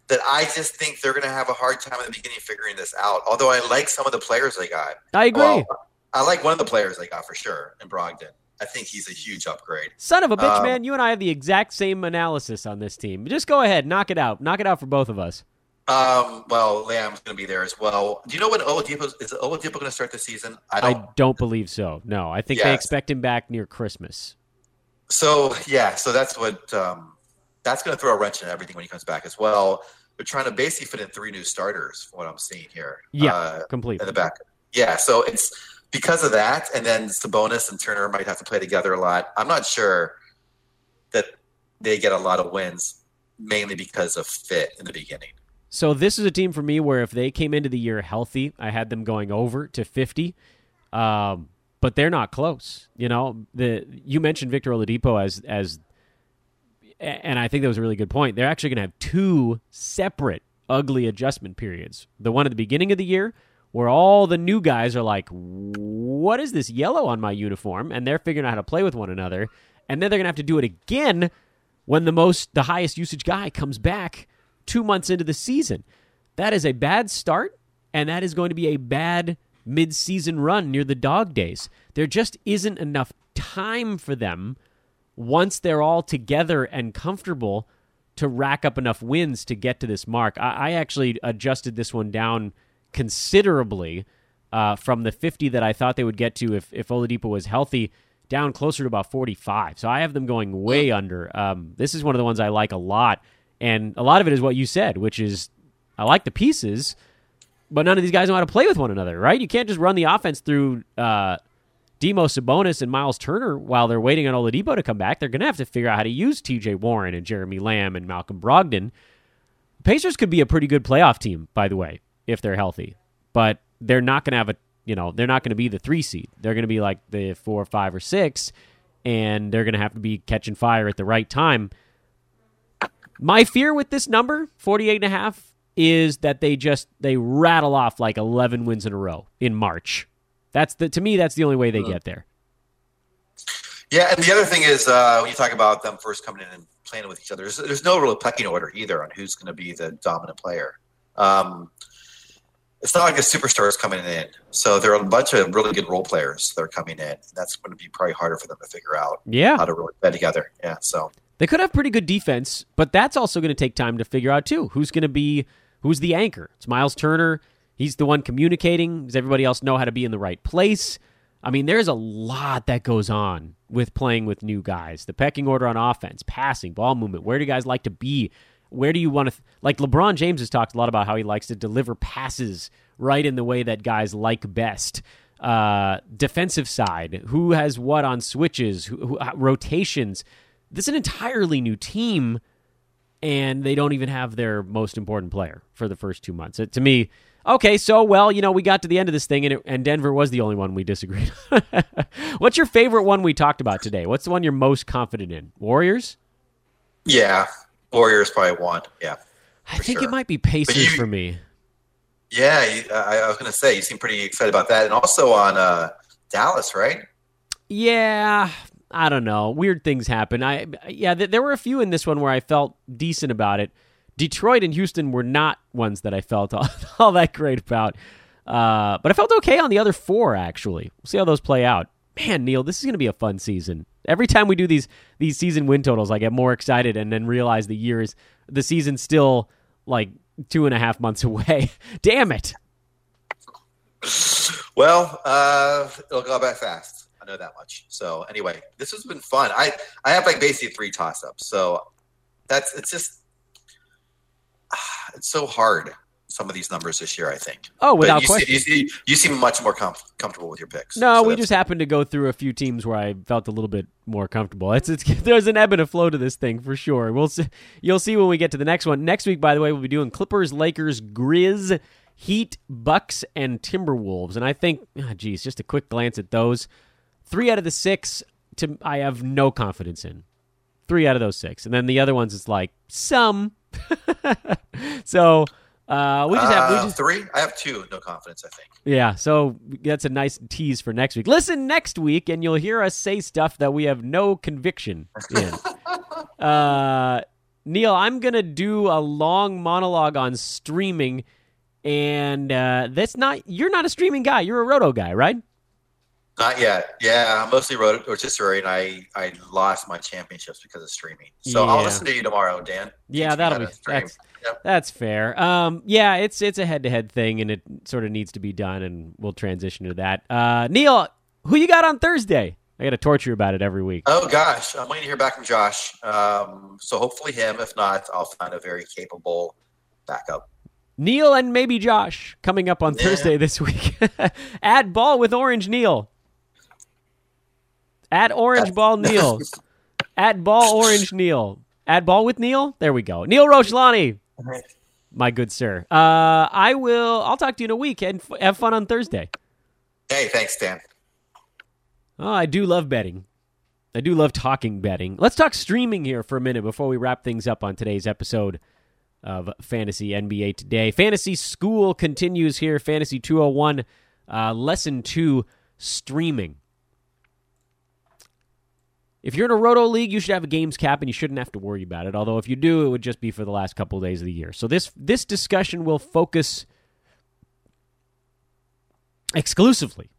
[SPEAKER 3] that I just think they're going to have a hard time in the beginning figuring this out. Although I like some of the players they got.
[SPEAKER 2] I agree.
[SPEAKER 3] Well, I like one of the players they got for sure in Brogdon. I think he's a huge upgrade.
[SPEAKER 2] Son of a bitch,
[SPEAKER 3] um,
[SPEAKER 2] man. You and I have the exact same analysis on this team. Just go ahead, knock it out. Knock it out for both of us.
[SPEAKER 3] Um, well, Lamb's going to be there as well. Do you know when Oladipo is Oladipo going to start the season? I
[SPEAKER 2] I
[SPEAKER 3] don't.
[SPEAKER 2] don't believe so. No, I think they expect him back near Christmas.
[SPEAKER 3] So yeah, so that's what um, that's going to throw a wrench in everything when he comes back as well. They're trying to basically fit in three new starters. From what I'm seeing here,
[SPEAKER 2] Yeah,
[SPEAKER 3] uh,
[SPEAKER 2] completely.
[SPEAKER 3] in the back. Yeah, so it's because of that, and then Sabonis and Turner might have to play together a lot. I'm not sure that they get a lot of wins, mainly because of fit in the beginning.
[SPEAKER 2] So this is a team for me where if they came into the year healthy, I had them going over to 50. Um, but they're not close. You know, the you mentioned Victor Oladipo as as and I think that was a really good point. They're actually going to have two separate ugly adjustment periods. The one at the beginning of the year where all the new guys are like, "What is this yellow on my uniform?" and they're figuring out how to play with one another. And then they're going to have to do it again when the most the highest usage guy comes back 2 months into the season. That is a bad start and that is going to be a bad mid-season run near the dog days. There just isn't enough time for them once they're all together and comfortable to rack up enough wins to get to this mark. I, I actually adjusted this one down considerably uh, from the 50 that I thought they would get to if, if Oladipo was healthy, down closer to about 45. So I have them going way under. Um, this is one of the ones I like a lot. And a lot of it is what you said, which is I like the pieces, but none of these guys know how to play with one another, right? You can't just run the offense through uh, Demo Sabonis and Miles Turner while they're waiting on Oladipo to come back. They're going to have to figure out how to use T.J. Warren and Jeremy Lamb and Malcolm Brogdon. Pacers could be a pretty good playoff team, by the way, if they're healthy, but they're not going to have a you know they're not going to be the three seed. They're going to be like the four, five, or six, and they're going to have to be catching fire at the right time. My fear with this number, 48 and a half, is that they just they rattle off like 11 wins in a row in March. That's the to me that's the only way they get there.
[SPEAKER 3] Yeah, and the other thing is uh, when you talk about them first coming in and playing with each other, there's, there's no real pecking order either on who's going to be the dominant player. Um, it's not like a superstar is coming in, so there are a bunch of really good role players that are coming in. and That's going to be probably harder for them to figure out
[SPEAKER 2] Yeah.
[SPEAKER 3] how to really play together. Yeah, so
[SPEAKER 2] They could have pretty good defense, but that's also going to take time to figure out too. Who's going to be who's the anchor? It's Miles Turner. He's the one communicating. Does everybody else know how to be in the right place? I mean, there's a lot that goes on with playing with new guys. The pecking order on offense, passing, ball movement. Where do guys like to be? Where do you want to th- like LeBron James has talked a lot about how he likes to deliver passes right in the way that guys like best. uh, defensive side, who has what on switches, who, who, uh, rotations. This is an entirely new team, and they don't even have their most important player for the first two months. It, to me, okay, so well, you know, we got to the end of this thing, and, it, and Denver was the only one we disagreed. What's your favorite one we talked about today? What's the one you're most confident in? Warriors.
[SPEAKER 3] Yeah, Warriors probably one. Yeah,
[SPEAKER 2] I think sure. it might be Pacers you, for me.
[SPEAKER 3] Yeah, I, I was going to say you seem pretty excited about that, and also on uh, Dallas, right?
[SPEAKER 2] Yeah, I don't know. Weird things happen. I yeah, th- there were a few in this one where I felt decent about it. Detroit and Houston were not ones that I felt all, all that great about. Uh, but I felt okay on the other four. Actually, we'll see how those play out. Man, Neil, this is going to be a fun season. Every time we do these these season win totals, I get more excited, and then realize the year is the season's still like two and a half months away. Damn it.
[SPEAKER 3] Well, uh, it'll go by fast. I know that much. So anyway, this has been fun. I I have like basically three toss ups. So that's it's just it's so hard some of these numbers this year. I think.
[SPEAKER 2] Oh, without
[SPEAKER 3] you
[SPEAKER 2] question.
[SPEAKER 3] See, you, you, seem much more com- comfortable with your picks.
[SPEAKER 2] No, so we just happened to go through a few teams where I felt a little bit more comfortable. It's, it's there's an ebb and a flow to this thing for sure. We'll see, you'll see when we get to the next one. Next week, by the way, we'll be doing Clippers, Lakers, Grizz, Heat, Bucks, and Timberwolves. And I think, oh, geez, just a quick glance at those. Three out of the six, to I have no confidence in. Three out of those six, and then the other ones, it's like some. so uh, we just have we
[SPEAKER 3] uh, three. I have two. No confidence. I think.
[SPEAKER 2] Yeah, so that's a nice tease for next week. Listen next week, and you'll hear us say stuff that we have no conviction in. uh, Neil, I'm gonna do a long monologue on streaming, and uh, that's not. You're not a streaming guy. You're a roto guy, right?
[SPEAKER 3] Not yet. Yeah, I'm mostly rotisserie, and I I lost my championships because of streaming. So yeah. I'll listen to you tomorrow, Dan.
[SPEAKER 2] Yeah, that'll be that's, yep. that's fair. Um, yeah, it's it's a head to head thing, and it sort of needs to be done, and we'll transition to that. Uh, Neil, who you got on Thursday? I got to torture you about it every week.
[SPEAKER 3] Oh gosh, I'm waiting to hear back from Josh. Um, so hopefully him. If not, I'll find a very capable backup.
[SPEAKER 2] Neil and maybe Josh coming up on yeah. Thursday this week. Add ball with Orange Neil. At Orange Ball Neil. At Ball Orange Neil. At Ball with Neil. There we go. Neil Rochlani. My good sir. Uh, I will. I'll talk to you in a week and f- have fun on Thursday.
[SPEAKER 3] Hey, thanks, Dan.
[SPEAKER 2] Oh, I do love betting. I do love talking betting. Let's talk streaming here for a minute before we wrap things up on today's episode of Fantasy NBA Today. Fantasy School continues here. Fantasy 201, uh, Lesson 2, streaming. If you're in a roto league, you should have a games cap and you shouldn't have to worry about it. Although if you do, it would just be for the last couple of days of the year. So this this discussion will focus exclusively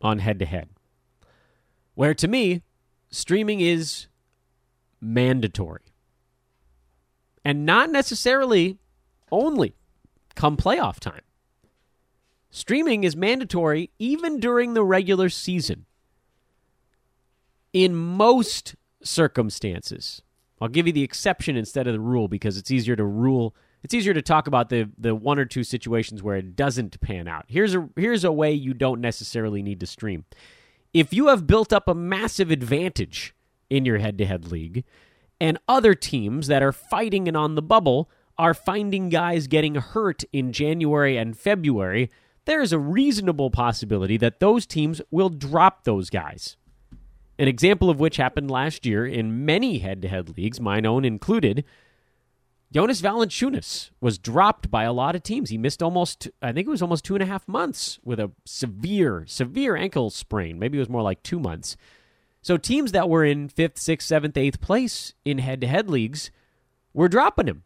[SPEAKER 2] on head to head. Where to me, streaming is mandatory. And not necessarily only come playoff time. Streaming is mandatory even during the regular season in most circumstances. I'll give you the exception instead of the rule because it's easier to rule. It's easier to talk about the the one or two situations where it doesn't pan out. Here's a here's a way you don't necessarily need to stream. If you have built up a massive advantage in your head-to-head league and other teams that are fighting and on the bubble are finding guys getting hurt in January and February, there is a reasonable possibility that those teams will drop those guys an example of which happened last year in many head to head leagues, mine own included. Jonas Valanciunas was dropped by a lot of teams. He missed almost, I think it was almost two and a half months with a severe, severe ankle sprain. Maybe it was more like two months. So teams that were in fifth, sixth, seventh, eighth place in head to head leagues were dropping him.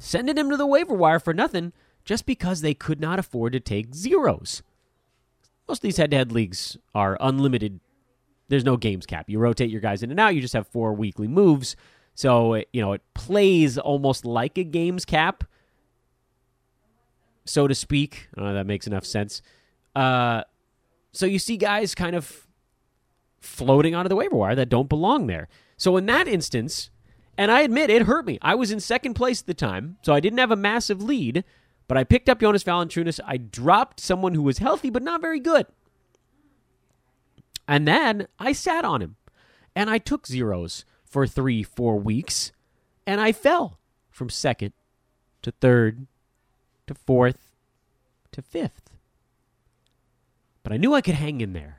[SPEAKER 2] Sending him to the waiver wire for nothing just because they could not afford to take zeros. Most of these head to head leagues are unlimited. There's no games cap. You rotate your guys in and out. You just have four weekly moves. So, you know, it plays almost like a games cap, so to speak. I don't know that makes enough sense. Uh, so you see guys kind of floating onto the waiver wire that don't belong there. So in that instance, and I admit it hurt me. I was in second place at the time, so I didn't have a massive lead, But I picked up Jonas Valanciunas. I dropped someone who was healthy but not very good. And then I sat on him. And I took zeros for three, four weeks. And I fell from second to third to fourth to fifth. But I knew I could hang in there.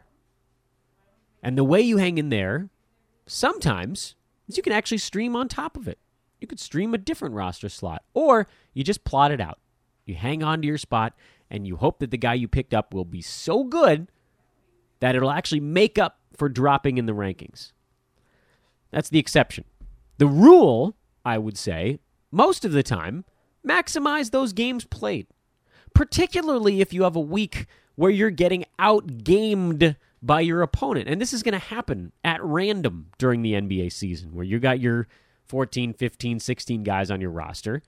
[SPEAKER 2] And the way you hang in there sometimes is you can actually stream on top of it. You could stream a different roster slot, or you just plot it out. You hang on to your spot, and you hope that the guy you picked up will be so good that it'll actually make up for dropping in the rankings. That's the exception. The rule, I would say, most of the time, maximize those games played, particularly if you have a week where you're getting outgamed by your opponent. And this is going to happen at random during the NBA season where you got your 14, 15, 16 guys on your roster.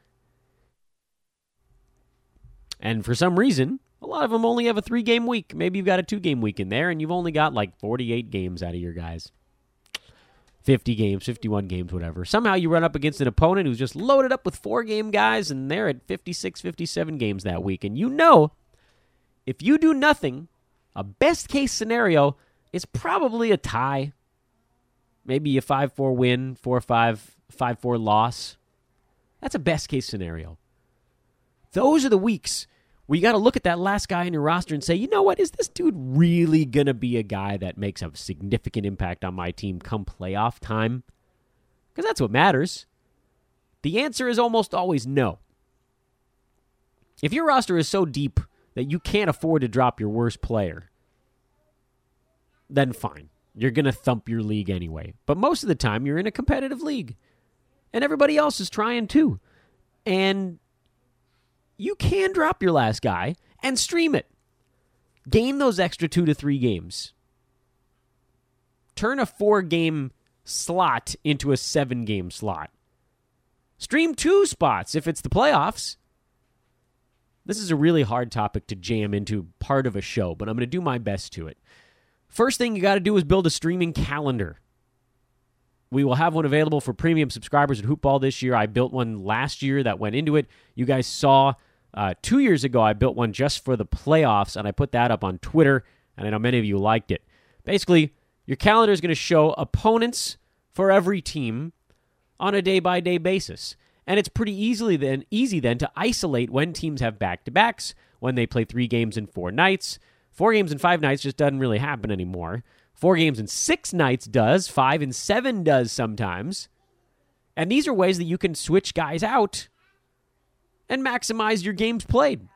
[SPEAKER 2] And for some reason, a lot of them only have a three game week. Maybe you've got a two game week in there and you've only got like 48 games out of your guys. 50 games, 51 games, whatever. Somehow you run up against an opponent who's just loaded up with four game guys and they're at 56, 57 games that week. And you know, if you do nothing, a best case scenario is probably a tie. Maybe a 5 4 win, 4 5, 5 4 loss. That's a best case scenario. Those are the weeks where you got to look at that last guy in your roster and say, you know what, is this dude really going to be a guy that makes a significant impact on my team come playoff time? Because that's what matters. The answer is almost always no. If your roster is so deep that you can't afford to drop your worst player, then fine. You're going to thump your league anyway. But most of the time, you're in a competitive league. And everybody else is trying too. And you can drop your last guy and stream it. Gain those extra two to three games. Turn a four game slot into a seven game slot. Stream two spots if it's the playoffs. This is a really hard topic to jam into part of a show, but I'm going to do my best to it. First thing you got to do is build a streaming calendar. We will have one available for premium subscribers at Hoopball this year. I built one last year that went into it. You guys saw uh, two years ago, I built one just for the playoffs, and I put that up on Twitter, and I know many of you liked it. Basically, your calendar is going to show opponents for every team on a day by day basis. And it's pretty easily then easy then to isolate when teams have back to backs, when they play three games in four nights. Four games in five nights just doesn't really happen anymore. Four games in six nights does. Five and seven does sometimes. And these are ways that you can switch guys out and maximize your games played.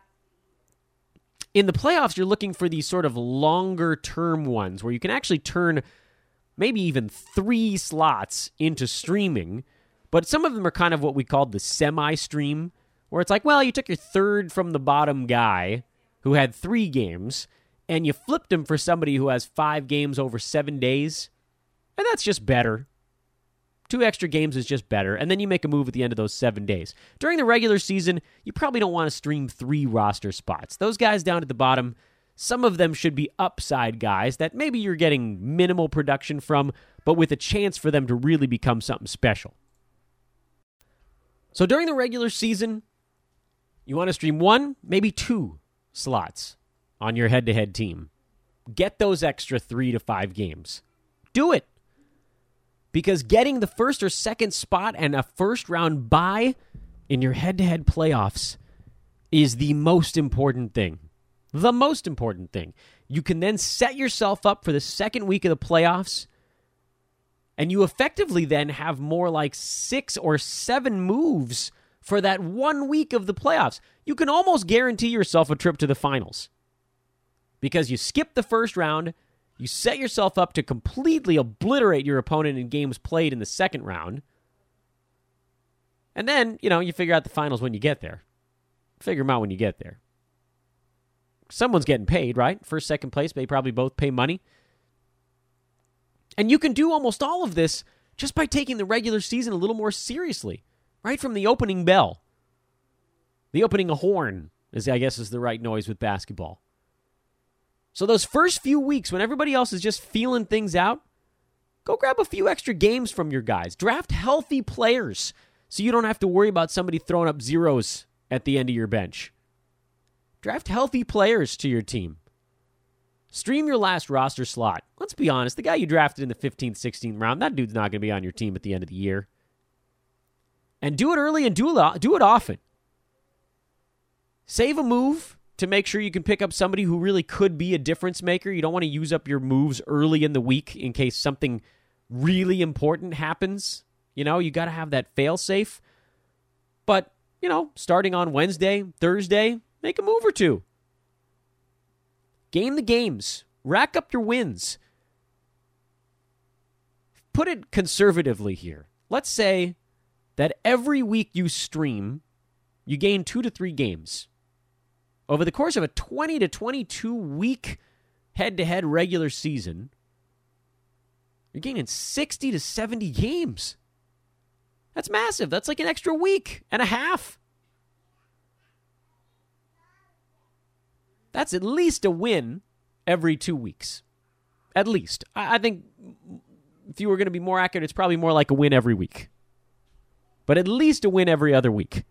[SPEAKER 2] In the playoffs, you're looking for these sort of longer term ones where you can actually turn maybe even three slots into streaming but some of them are kind of what we call the semi stream, where it's like, well, you took your third from the bottom guy who had three games, and you flipped him for somebody who has five games over seven days. And that's just better. Two extra games is just better. And then you make a move at the end of those seven days. During the regular season, you probably don't want to stream three roster spots. Those guys down at the bottom, some of them should be upside guys that maybe you're getting minimal production from, but with a chance for them to really become something special. So during the regular season, you want to stream one, maybe two slots on your head to head team. Get those extra three to five games. Do it. Because getting the first or second spot and a first round bye in your head to head playoffs is the most important thing. The most important thing. You can then set yourself up for the second week of the playoffs and you effectively then have more like six or seven moves for that one week of the playoffs. You can almost guarantee yourself a trip to the finals because you skip the first round, you set yourself up to completely obliterate your opponent in games played in the second round. And then, you know, you figure out the finals when you get there. Figure them out when you get there. Someone's getting paid, right? First, second place, they probably both pay money. And you can do almost all of this just by taking the regular season a little more seriously, right from the opening bell. The opening horn is, I guess, is the right noise with basketball. So those first few weeks, when everybody else is just feeling things out, go grab a few extra games from your guys. Draft healthy players so you don't have to worry about somebody throwing up zeros at the end of your bench. Draft healthy players to your team. Stream your last roster slot. Let's be honest, the guy you drafted in the 15th, 16th round, that dude's not going to be on your team at the end of the year. And do it early and do it, do it often. Save a move to make sure you can pick up somebody who really could be a difference maker. You don't want to use up your moves early in the week in case something really important happens. You know, you got to have that fail safe. But, you know, starting on Wednesday, Thursday, make a move or two. Game the games, rack up your wins. Put it conservatively here. Let's say that every week you stream, you gain two to three games. Over the course of a 20 to 22 week head to head regular season, you're gaining 60 to 70 games. That's massive. That's like an extra week and a half. That's at least a win every two weeks. At least. I, think if you were going to be more accurate, it's probably more like a win every week. But at least a win every other week.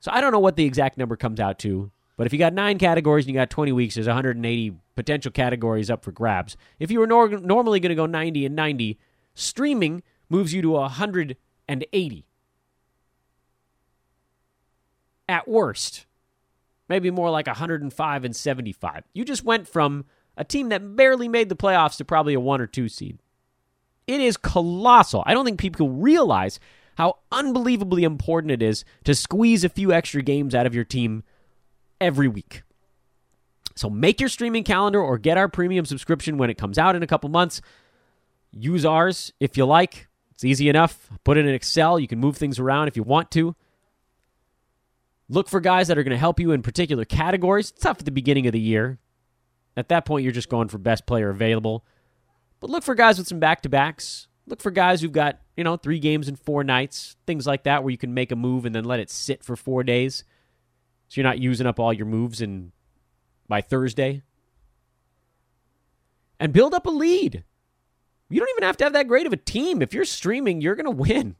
[SPEAKER 2] So I don't know what the exact number comes out to, but if you got nine categories and you got 20 weeks, there's 180 potential categories up for grabs. If you were nor- normally going to go 90 and 90, streaming moves you to 180. At worst, maybe more like 105 and 75. You just went from a team that barely made the playoffs to probably a one or two seed. It is colossal. I don't think people realize how unbelievably important it is to squeeze a few extra games out of your team every week. So make your streaming calendar or get our premium subscription when it comes out in a couple months. Use ours if you like. It's easy enough. Put it in Excel. You can move things around if you want to. Look for guys that are going to help you in particular categories. It's tough at the beginning of the year. At that point, you're just going for best player available. But look for guys with some back to backs. Look for guys who've got, you know, three games in four nights, things like that, where you can make a move and then let it sit for four days. So you're not using up all your moves in by Thursday. And build up a lead. You don't even have to have that great of a team. If you're streaming, you're going to win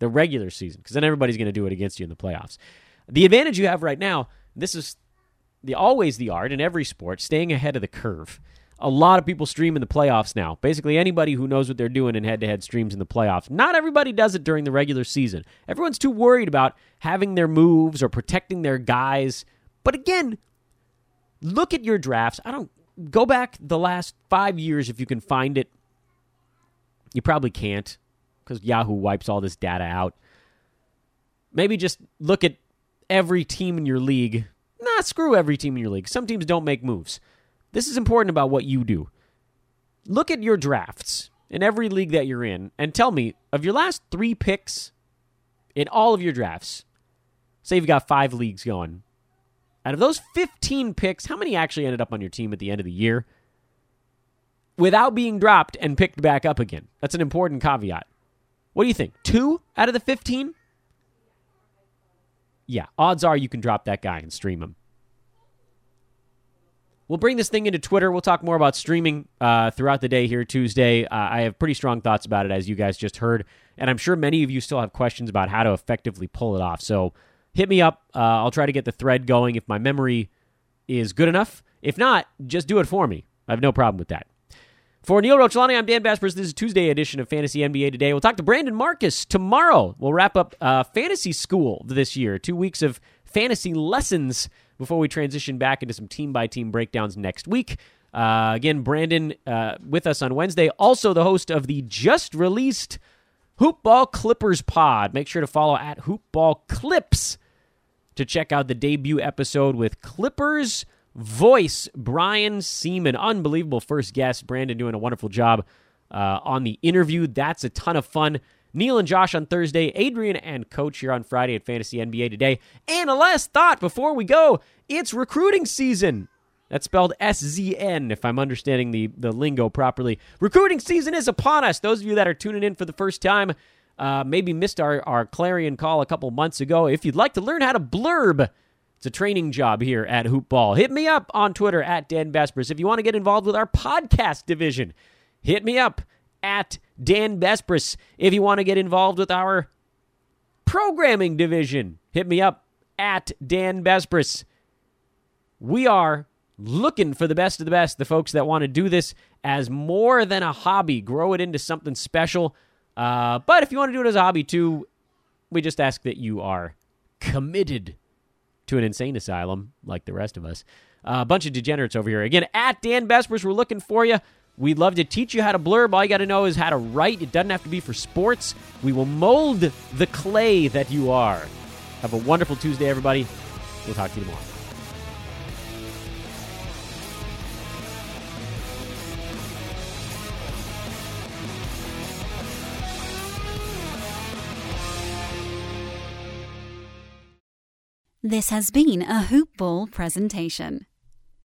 [SPEAKER 2] the regular season because then everybody's going to do it against you in the playoffs. The advantage you have right now, this is the always the art in every sport, staying ahead of the curve a lot of people stream in the playoffs now. Basically, anybody who knows what they're doing in head to head streams in the playoffs. Not everybody does it during the regular season. Everyone's too worried about having their moves or protecting their guys. But again, look at your drafts. I don't go back the last five years if you can find it. You probably can't because Yahoo wipes all this data out. Maybe just look at every team in your league. Nah, screw every team in your league. Some teams don't make moves. This is important about what you do. Look at your drafts in every league that you're in and tell me of your last three picks in all of your drafts, say you've got five leagues going. Out of those 15 picks, how many actually ended up on your team at the end of the year without being dropped and picked back up again? That's an important caveat. What do you think? Two out of the 15? Yeah, odds are you can drop that guy and stream him. We'll bring this thing into Twitter. We'll talk more about streaming uh, throughout the day here Tuesday. Uh, I have pretty strong thoughts about it, as you guys just heard. And I'm sure many of you still have questions about how to effectively pull it off. So hit me up. Uh, I'll try to get the thread going if my memory is good enough. If not, just do it for me. I have no problem with that. For Neil Rochelani, I'm Dan Besbris. This is Tuesday edition of Fantasy NBA Today. We'll talk to Brandon Marcus tomorrow. We'll wrap up uh, Fantasy School this year. Two weeks of fantasy lessons before we transition back into some team by team breakdowns next week. Uh, again, Brandon uh, with us on Wednesday, also the host of the just released Hoopball Clippers pod. Make sure to follow at Hoopball Clips to check out the debut episode with Clippers voice Brian Sieman. Unbelievable first guest. Brandon doing a wonderful job uh, on the interview. That's a ton of fun. Neil and Josh on Thursday, Adrian and Coach here on Friday at Fantasy NBA Today. And a last thought before we go it's recruiting season. That's spelled S Z N, if I'm understanding the, the lingo properly. Recruiting season is upon us. Those of you that are tuning in for the first time, uh, maybe missed our, our Clarion call a couple months ago. If you'd like to learn how to blurb, it's a training job here at Hoopball. Hit me up on Twitter at Dan Besbris. If you want to get involved with our podcast division, hit me up at Dan Besbris. If you want to get involved with our programming division, hit me up at Dan Besbris. We are looking for the best of the best, the folks that want to do this as more than a hobby, grow it into something special. Uh, but if you want to do it as a hobby too, we just ask that you are committed to an insane asylum like the rest of us. Uh, a bunch of degenerates over here. Again, at Dan Besbris, we're looking for you. We'd love to teach you how to blurb. All you got to know is how to write. It doesn't have to be for sports. We will mold the clay that you are. Have a wonderful Tuesday, everybody. We'll talk to you tomorrow.
[SPEAKER 1] This has been a Hoop Ball presentation.